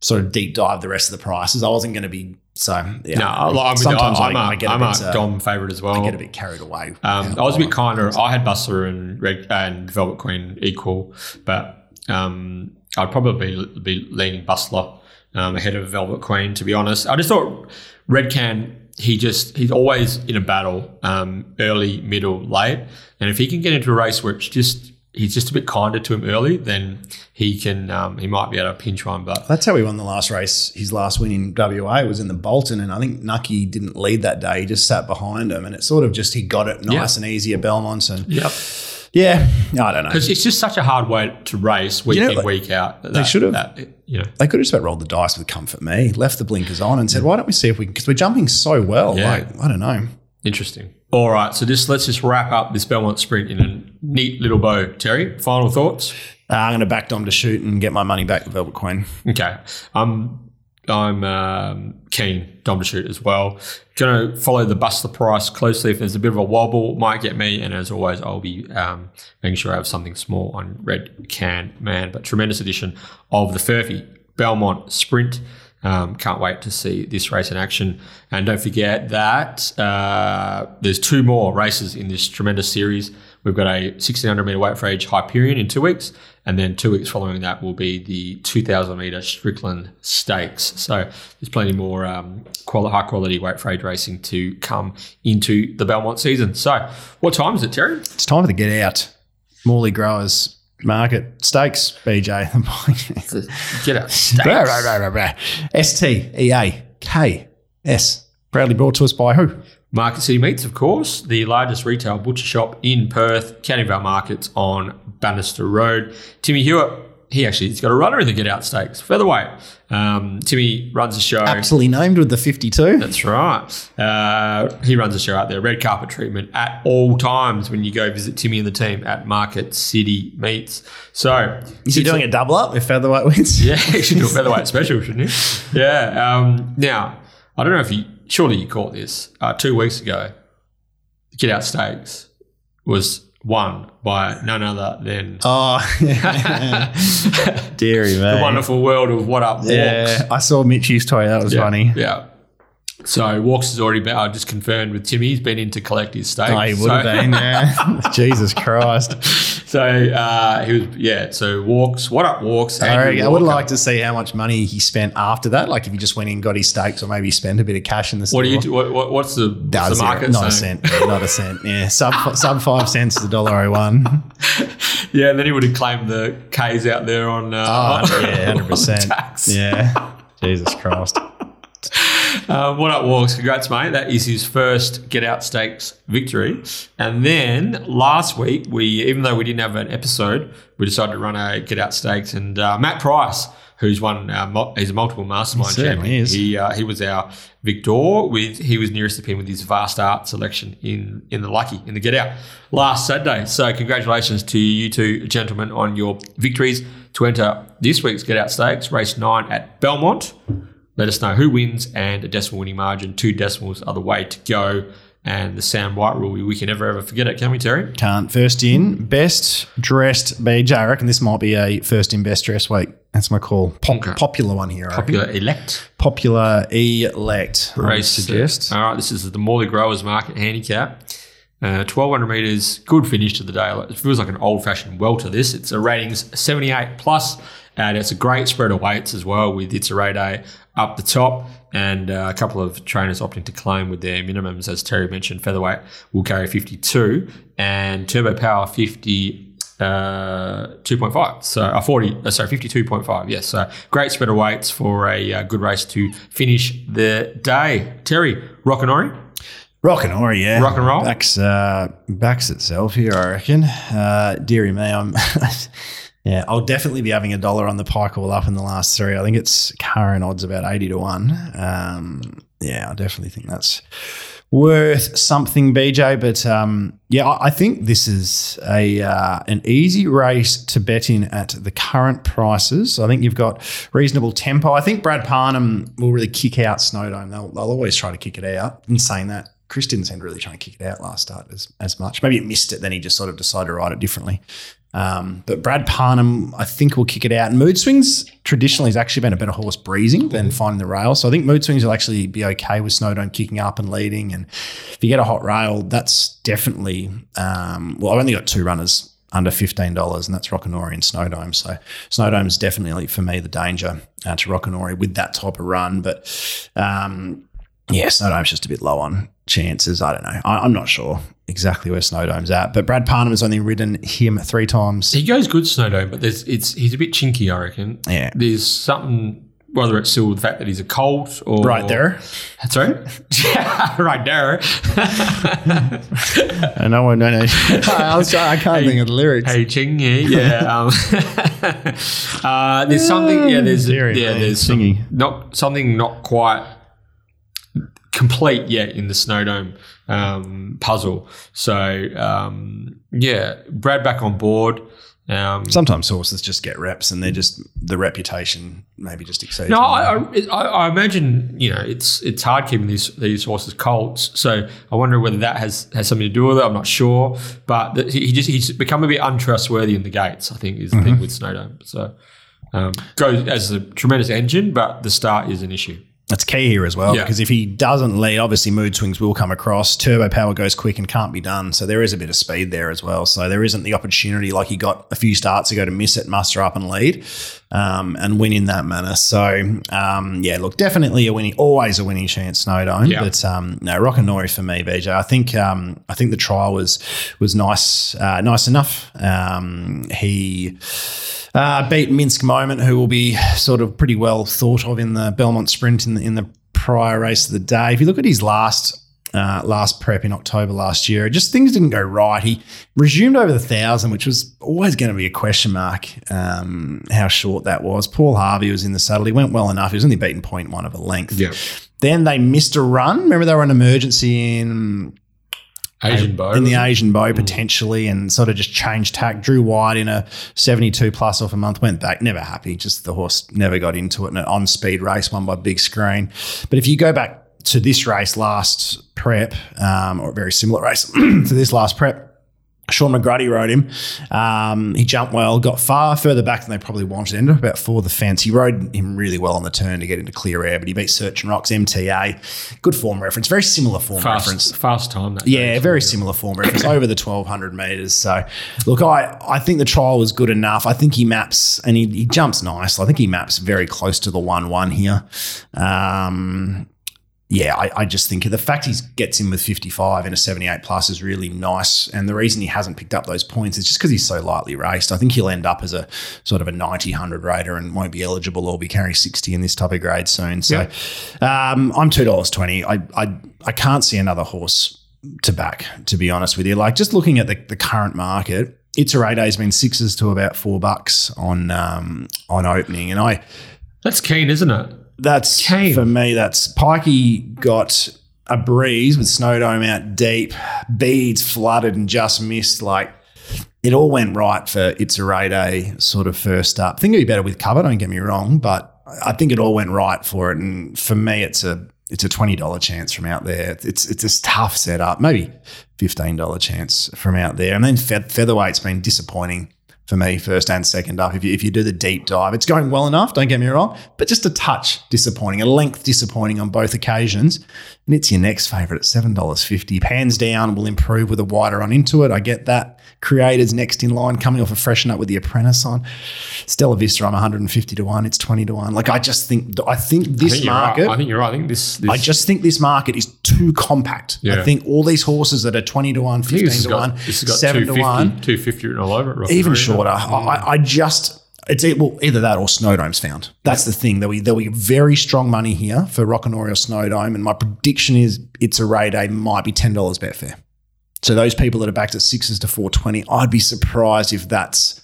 sort of deep dive the rest of the prices. I wasn't going to be so. Yeah, No, I'm, with you. sometimes I'm, I, a, I get a I'm bit. a uh, Dom favourite as well. I get a bit carried away. Um, I was a bit kinder. I had Bustler and Red and Velvet Queen equal, but um, I'd probably be leaning Bustler um, ahead of Velvet Queen. To be honest, I just thought Red Can. He just he's always in a battle, um, early, middle, late, and if he can get into a race where it's just he's just a bit kinder to him early, then he can um, he might be able to pinch one. But That's how he won the last race. His last win in WA was in the Bolton, and I think Nucky didn't lead that day. He just sat behind him, and it sort of just he got it nice and easy at Belmont. And yeah, yeah, I don't know. because it's just such a hard way to race week You know, in like, week out. That, should have- that, you know. They could have just about rolled the dice with Comfort Me, left the blinkers on, and said, "Why don't we see if we?" Because we're jumping so well. Yeah. Like I don't know. Interesting. All right, so just let's just wrap up this Belmont sprint in a neat little bow. Terry, final thoughts? Uh, I'm going to back Dom to shoot and get my money back with Velvet Queen. Okay, I'm I'm um, keen Dom to shoot as well. Going to follow the bust the price closely. If there's a bit of a wobble, might get me. And as always, I'll be um, making sure I have something small on Red Can Man. But tremendous edition of the Furphy Belmont Sprint. Um, can't wait to see this race in action. And don't forget that uh, there's two more races in this tremendous series. We've got a 1600 meter weight for age Hyperion in two weeks, and then two weeks following that will be the 2000 meter Strickland Stakes. So there's plenty more um, quali- high quality weight for age racing to come into the Belmont season. So, what time is it, Terry? It's time for the get out. Morley Growers Market Stakes, BJ. Get out. Blah, blah, blah, blah, blah. S T E A K S. Proudly brought to us by who? Market City Meats, of course, the largest retail butcher shop in Perth, Canning Vale Markets on Bannister Road. Timmy Hewitt, he actually he's got a runner in the Get Out Stakes, featherweight. Um, Timmy runs the show. Absolutely named with the 52. That's right. Uh, he runs the show out there. Red carpet treatment at all times when you go visit Timmy and the team at Market City Meats. So, Is he doing a double up if featherweight wins? yeah, he should do a featherweight special, shouldn't he? Yeah. Um, now, I don't know if you, surely you caught this. Uh, two weeks ago, the Get Out Stakes was won by none other than Oh, dearie man. The wonderful world of What Up Walks. Yeah, I saw Mitch used to that was Yeah, funny. Yeah. So Walks has already been, I just confirmed with Timmy, he's been in to collect his stake. Oh, he would so, have been, yeah. Jesus Christ. So uh, he was, yeah. So Walks, what up, Walks? I, Andrew I would like to see how much money he spent after that. Like if he just went in, got his stakes, or maybe he spent a bit of cash in the store. What do you? do- What, what, what's the, what's the zero. market? Not a cent. Not a cent. Yeah, sub sub five cents is a dollar oh one. Yeah, and then he would have claimed the K's out there on. Uh, Oh, yeah, hundred percent. Yeah, Jesus Christ. Um, what up, Walks? Congrats, mate. That is his first Get Out Stakes victory. And then last week, we even though we didn't have an episode, we decided to run a Get Out Stakes. And uh, Matt Price, who's won, uh, he's a multiple mastermind He champion. is. He uh, he was our victor with he was nearest the pin with his vast art selection in in the lucky in the Get Out last Saturday. So congratulations to you two gentlemen on your victories to enter this week's Get Out Stakes race nine at Belmont. Let us know who wins and a decimal winning margin. Two decimals are the way to go. And the Sam White rule, we can never ever forget it, can we, Terry? Can't. First in, best dressed BJ. I reckon this might be a first in best dressed week. That's my call. Pop- Okay. Popular one here. I reckon. Popular elect Popular elect. Race. suggest. All right, this is the Morley Growers Market handicap. Uh, 1200 meters, good finish to the day. It feels like an old fashioned welter. This it's a ratings 78 plus, and it's a great spread of weights as well with It's a Day up the top, and uh, a couple of trainers opting to claim with their minimums, as Terry mentioned. Featherweight will carry 52, and Turbo Power 50. Uh, 2.5, so uh, 40, uh, sorry, 52.5. Yes, so great spread of weights for a uh, good race to finish the day. Terry, Rock and Ori. Rock and Ori, yeah. Rock and roll? Backs, uh, backs itself here, I reckon. Uh, dearie me, I'm. yeah, I'll definitely be having a dollar on the pike all up in the last three. I think it's current odds about 80 to 1. Um, yeah, I definitely think that's worth something, BJ. But um, yeah, I, think this is a uh, an easy race to bet in at the current prices. I think you've got reasonable tempo. I think Brad Parnham will really kick out Snowdome. They'll, they'll always try to kick it out. In saying that, Chris didn't seem to really try and kick it out last start as, as much. Maybe it missed it, then he just sort of decided to ride it differently. Um, but Brad Parnham, I think, will kick it out. Mood Swings traditionally has actually been a better horse breezing than finding the rail. So I think Mood Swings will actually be okay with Snowdome kicking up and leading. And if you get a hot rail, that's definitely, um, well, I've only got two runners under $15, and that's Rockanori and Snowdome. So Snowdome's definitely, for me, the danger uh, to Rockanori with that type of run. But um, yeah, Snowdome's just a bit low on chances. I don't know. I, I'm not sure exactly where Snowdome's at, but Brad Parnham has only ridden him three times. He goes good Snowdome, but there's it's he's a bit chinky, I reckon. Yeah. There's something whether it's still the fact that he's a colt or Right there. Sorry? yeah, right there. I know, no, no. I, was trying, I can't think of the lyrics. hey chingy. Yeah. Um, uh, there's something yeah, there's Very yeah, nice. there's some, not something not quite complete yet in the Snowdome um, puzzle. So um, yeah, Brad back on board. Um, Sometimes horses just get reps, and they're just the reputation maybe just exceeds. No. I, I, I imagine you know it's it's hard keeping these these horses colts. So I wonder whether that has, has something to do with it. I'm not sure, but that he just he's become a bit untrustworthy in the gates. I think is the thing with Snowdome. So um, goes as a tremendous engine, but the start is an issue. That's key here as well Yeah. because if he doesn't lead, obviously mood swings will come across. Turbo power goes quick and can't be done. So there is a bit of speed there as well. So there isn't the opportunity like he got a few starts ago to miss it, muster up and lead um, and win in that manner. So um, yeah, look, definitely a winning, always a winning chance, Snowdome. Yeah. But um, no, Rockanori for me, BJ. I think um, I think the trial was was nice, uh, nice enough. Um, he. Uh, beat Minsk Moment, who will be sort of pretty well thought of in the Belmont Sprint in the, in the prior race of the day. If you look at his last uh, last prep in October last year, just things didn't go right. He resumed over the thousand, which was always going to be a question mark. Um, how short that was. Paul Harvey was in the saddle. He went well enough. He was only beaten point one of a length. Yeah. Then they missed a run. Remember they were an emergency in Asian bow in the? Asian bow potentially, and sort of just changed tack. Drew wide in a seventy-two plus off a month, went back, never happy. Just the horse never got into it, and an on-speed race won by big screen. But if you go back to this race last prep, um, or a very similar race to this last prep. Sean McGruddy rode him. Um, he jumped well, got far further back than they probably wanted. Ended up about four of the fence. He rode him really well on the turn to get into clear air, but he beat Search and Rocks MTA. Good form reference, very similar form reference. Fast, fast time. That Yeah, very similar form reference over the 1200 meters. So, look, I, I think the trial was good enough. I think he maps and he, he jumps nice. I think he maps very close to the 1 1 here. Um, yeah, I, I just think the fact he gets in with 55 and a 78 plus is really nice. And the reason he hasn't picked up those points is just because he's so lightly raced. I think he'll end up as a sort of a 90, 100 raider and won't be eligible or be carrying 60 in this type of grade soon. So um, I'm $2.20. I, I, I can't see another horse to back, to be honest with you. Like just looking at the, the current market, It's a day has been sixes to about four bucks on um, on opening. And I That's keen, isn't it? That's for me. That's Pikey got a breeze with Snowdome out deep, beads flooded and just missed. Like it all went right for It's a Ray Day sort of first up. I think it'd be better with cover. Don't get me wrong, but I think it all went right for it. And for me, it's a it's a twenty dollar chance from out there. It's it's a tough setup. Maybe fifteen dollar chance from out there. And then fe- featherweight's been disappointing for me, first and second up. If you, if you do the deep dive, it's going well enough, don't get me wrong, but just a touch disappointing, a length disappointing on both occasions. And it's your next favourite at $7.50. Hands down, will improve with a wider run into it. I get that. Creators next in line, coming off a freshen up with the apprentice on. Stella Vista, I'm 150 to 1, it's 20 to 1. Like, I just think, I think I this think market. right. I think you're right. I think this. this I just think this market is too compact. Yeah. I think all these horses that are 20 to 1, 15 this to got, 1, this has 7 to 1 250 written all over it. Even shorter. I, I just it's well either that or Snowdome's found. That's the thing. There'll be there'll be very strong money here for Rockanori or Snowdome, and my prediction is it's a Ray Day might be ten dollars Betfair. So those people that are backed at sixes to four twenty, I'd be surprised if that's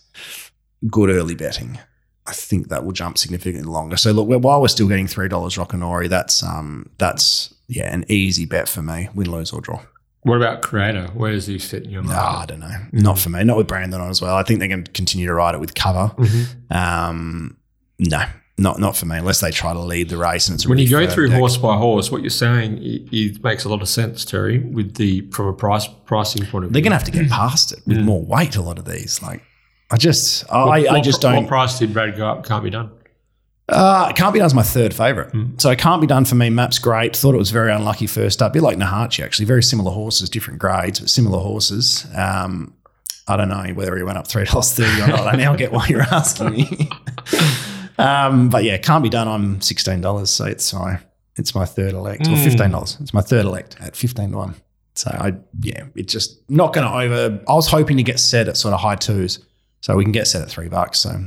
good early betting. I think that will jump significantly longer. So look, while we're still getting three dollars Rockanori, that's um that's yeah an easy bet for me. Win, lose or draw. What about Creator? Where does he fit in your No, mind? I don't know. Not for me. Not with Brandon on as well. I think they're going to continue to ride it with cover. Mm-hmm. Um, no, not not for me. Unless they try to lead the race and it's When really you go through deck. horse by horse, what you're saying it, it makes a lot of sense, Terry. With the from a price pricing point of view, they're going to have to get past it with more weight. A lot of these, like I just, I, What- I just don't. What price did Brad go up? Can't be done. Uh, Can't Be done. Done's my third favourite. Mm. So it Can't Be Done for me. Map's great. Thought it was very unlucky first up. A bit like Nahachi, actually. Very similar horses, different grades, but similar horses. Um, I don't know whether he went up $3.30 or not. I now get why you're asking me. um, but yeah, Can't Be Done, I'm $16. So it's my, it's my third elect, or Mm. $15. It's my third elect at 15 to 1. So I, yeah, it's just not going to over. I was hoping to get set at sort of high twos. So we can get set at three bucks. So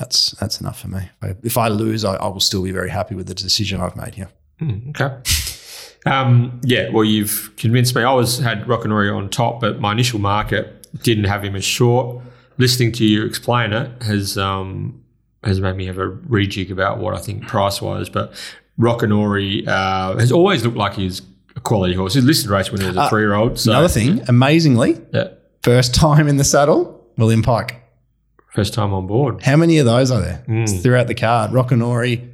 that's that's enough for me. If I, lose, I, I will still be very happy with the decision I've made here. Mm, okay. Um, yeah, well, you've convinced me. I was had Rockanori on top, but my initial market didn't have him as short. Listening to you explain it has um, has made me have a rejig about what I think price wise. But Rockanori uh, has always looked like he's a quality horse. He listed race when he was a three year old. So Another thing, amazingly, yeah, first time in the saddle, William Pike. First time on board. How many of those are there Mm. throughout the card? Rockanori,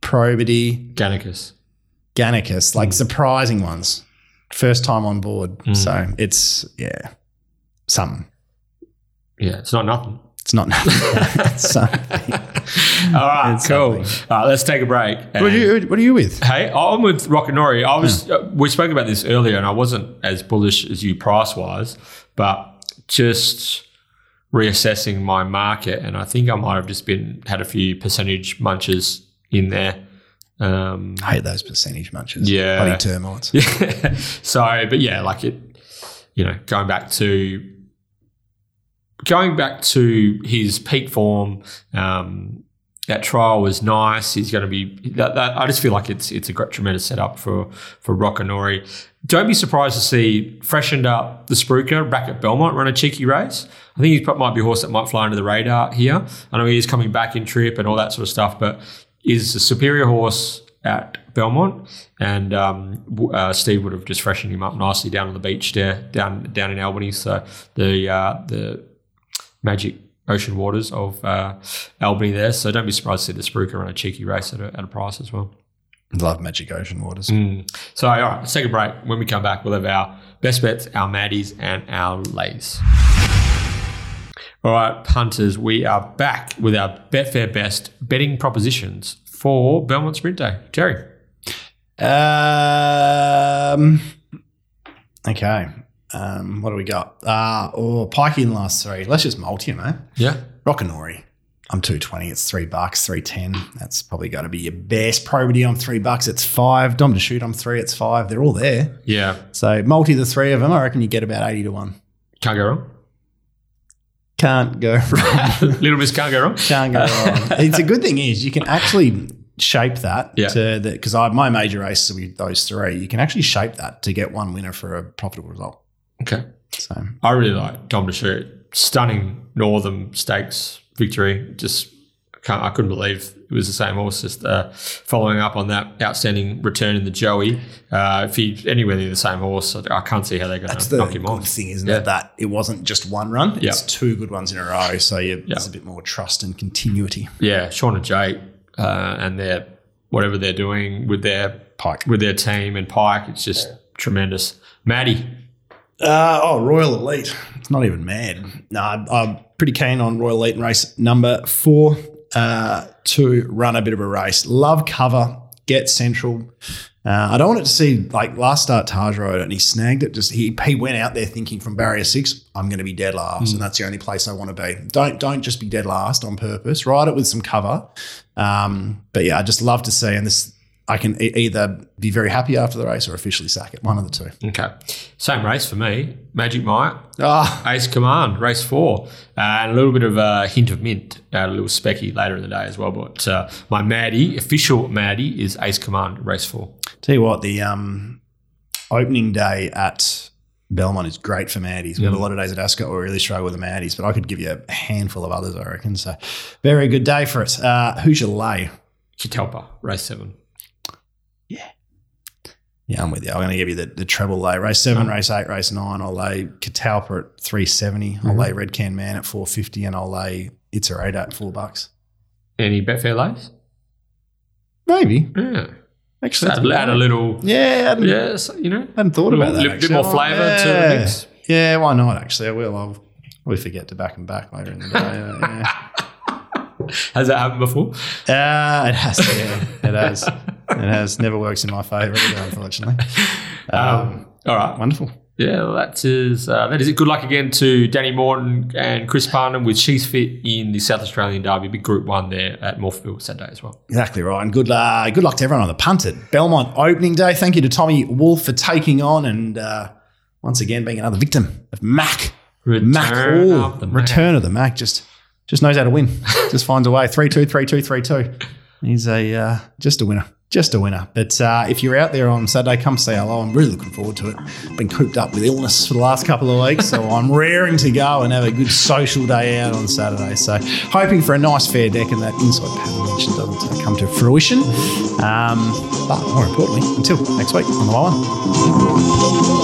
Probity, Gannicus. Gannicus, like surprising ones. First time on board. Mm. So it's, yeah, something. Yeah, it's not nothing. It's not nothing. it's something. All right, It's cool. something. All right, let's take a break. What are you, what are you with? Hey, I'm with Rockanori. I was. Uh, we spoke about this earlier, and I wasn't as bullish as you price wise, but just reassessing my market, and I think I might have just been had a few percentage munches in there. Um, I hate those percentage munches. Yeah. Bloody termites. yeah. so, but yeah, like it, you know, going back to going back to his peak form. Um, that trial was nice. He's going to be. That, that, I just feel like it's it's a great, tremendous setup for for Rockanori. Don't be surprised to see freshened up the Spruker back at Belmont run a cheeky race. I think he might be a horse that might fly under the radar here. I know he is coming back in trip and all that sort of stuff, but is a superior horse at Belmont, and um, uh, Steve would have just freshened him up nicely down on the beach there, down down in Albany. So the uh, the magic ocean waters of uh, Albany there. So don't be surprised to see the Spruker run a cheeky race at a, at a price as well. Love Magic Ocean Waters. Mm. So all right, let's take a break. When we come back, we'll have our best bets, our maddies, and our lays. All right, punters, we are back with our Betfair Best betting propositions for Belmont Sprint Day. Terry. Um, okay. Um, what do we got? Uh, or Pikey in the last three. Let's just multi them, eh? Yeah. Rockanori. I'm 220. It's three bucks, 310. That's probably going to be your best. Probity, I'm three bucks. It's five. Dom to shoot, I'm three. It's five. They're all there. Yeah. So multi the three of them. I reckon you get about 80 to one. Can't go wrong. Can't go wrong. Little Miss can't go wrong. Can't go wrong. it's a good thing is you can actually shape that Yeah. to the because I my major races with those three. You can actually shape that to get one winner for a profitable result. Okay. So I really like Dom to shoot. Stunning Northern Stakes victory. Just can't, I couldn't believe it was the same horse. Just uh, following up on that outstanding return in the Joey. Uh, if he anywhere near the same horse, I I can't see how they're going to the knock him good off. thing, isn't Yeah. it? That it wasn't just one run; it's Yeah. two good ones in a row. So you, there's a bit more trust and continuity. Yeah, Sean and Jake uh, and their whatever they're doing with their Pike. with their team and Pike, it's just tremendous. Maddie, Uh, oh, Royal Elite. Not even mad. No, I'm, pretty keen on Royal in race number four uh, to run a bit of a race. Love cover, get central. Uh, I don't want it to see like last start Taj it and he snagged it. Just he he went out there thinking from barrier six, I'm going to be dead last, and that's the only place I want to be. Don't don't just be dead last on purpose. Ride it with some cover. Um, but yeah, I just love to see, and this I can e- either be very happy after the race or officially sack it. One of the two. okay, same race for me. Magic Mike, Ah, Ace Command, race four, uh, and a little bit of a hint of mint, uh, a little specky later in the day as well. But uh, my Maddie, official Maddie, is Ace Command, race four. Tell you what, the um, opening day at Belmont is great for Maddies. We have a lot of days at Ascot where we really struggle with the Maddies, but I could give you a handful of others, I reckon. So, very good day for us. Uh, who's your lay? Chitelpa, race seven. Yeah, I'm with you. I'm going to give you the, the treble lay. Race seven, race eight, race nine. I'll lay Catalpa at 370. I'll lay Red Can Man at 450, and I'll lay It's a Radar at four bucks. Any Betfair lays? Maybe. Yeah. Actually, Add, a add a little, Yeah, yes, you know, I hadn't thought about that. little bit more flavour to the Yeah. mix. Yeah, why not? Actually, I will. I'll probably forget to back them back later in the day. Yeah, yeah. Has that happened before? Uh, it has. Yeah, it has. It has. Never works in my favour, either, unfortunately. Um, All right. wonderful. Yeah, well, that is uh, that is it. Good luck again to Danny Morton and Chris Parnham with She's Fit in the South Australian Derby. Big Group One there at Morphettville Saturday as well. Exactly right. And good, uh, good luck to everyone on the punted Belmont opening day. Thank you to Tommy Wolfe for taking on and uh, once again being another victim of Mack. Mac, Return oh, of the Mac. return of the Mac. Just, just knows how to win. just finds a way. Three two, three two, three two. He's a uh, just a winner. Just a winner. But uh, if you're out there on Saturday, come say hello. I'm really looking forward to it. Been cooped up with illness for the last couple of weeks, so I'm raring to go and have a good social day out on Saturday. So hoping for a nice fair deck and that inside paddle mention doesn't uh, come to fruition. Um, but more importantly, until next week on the one.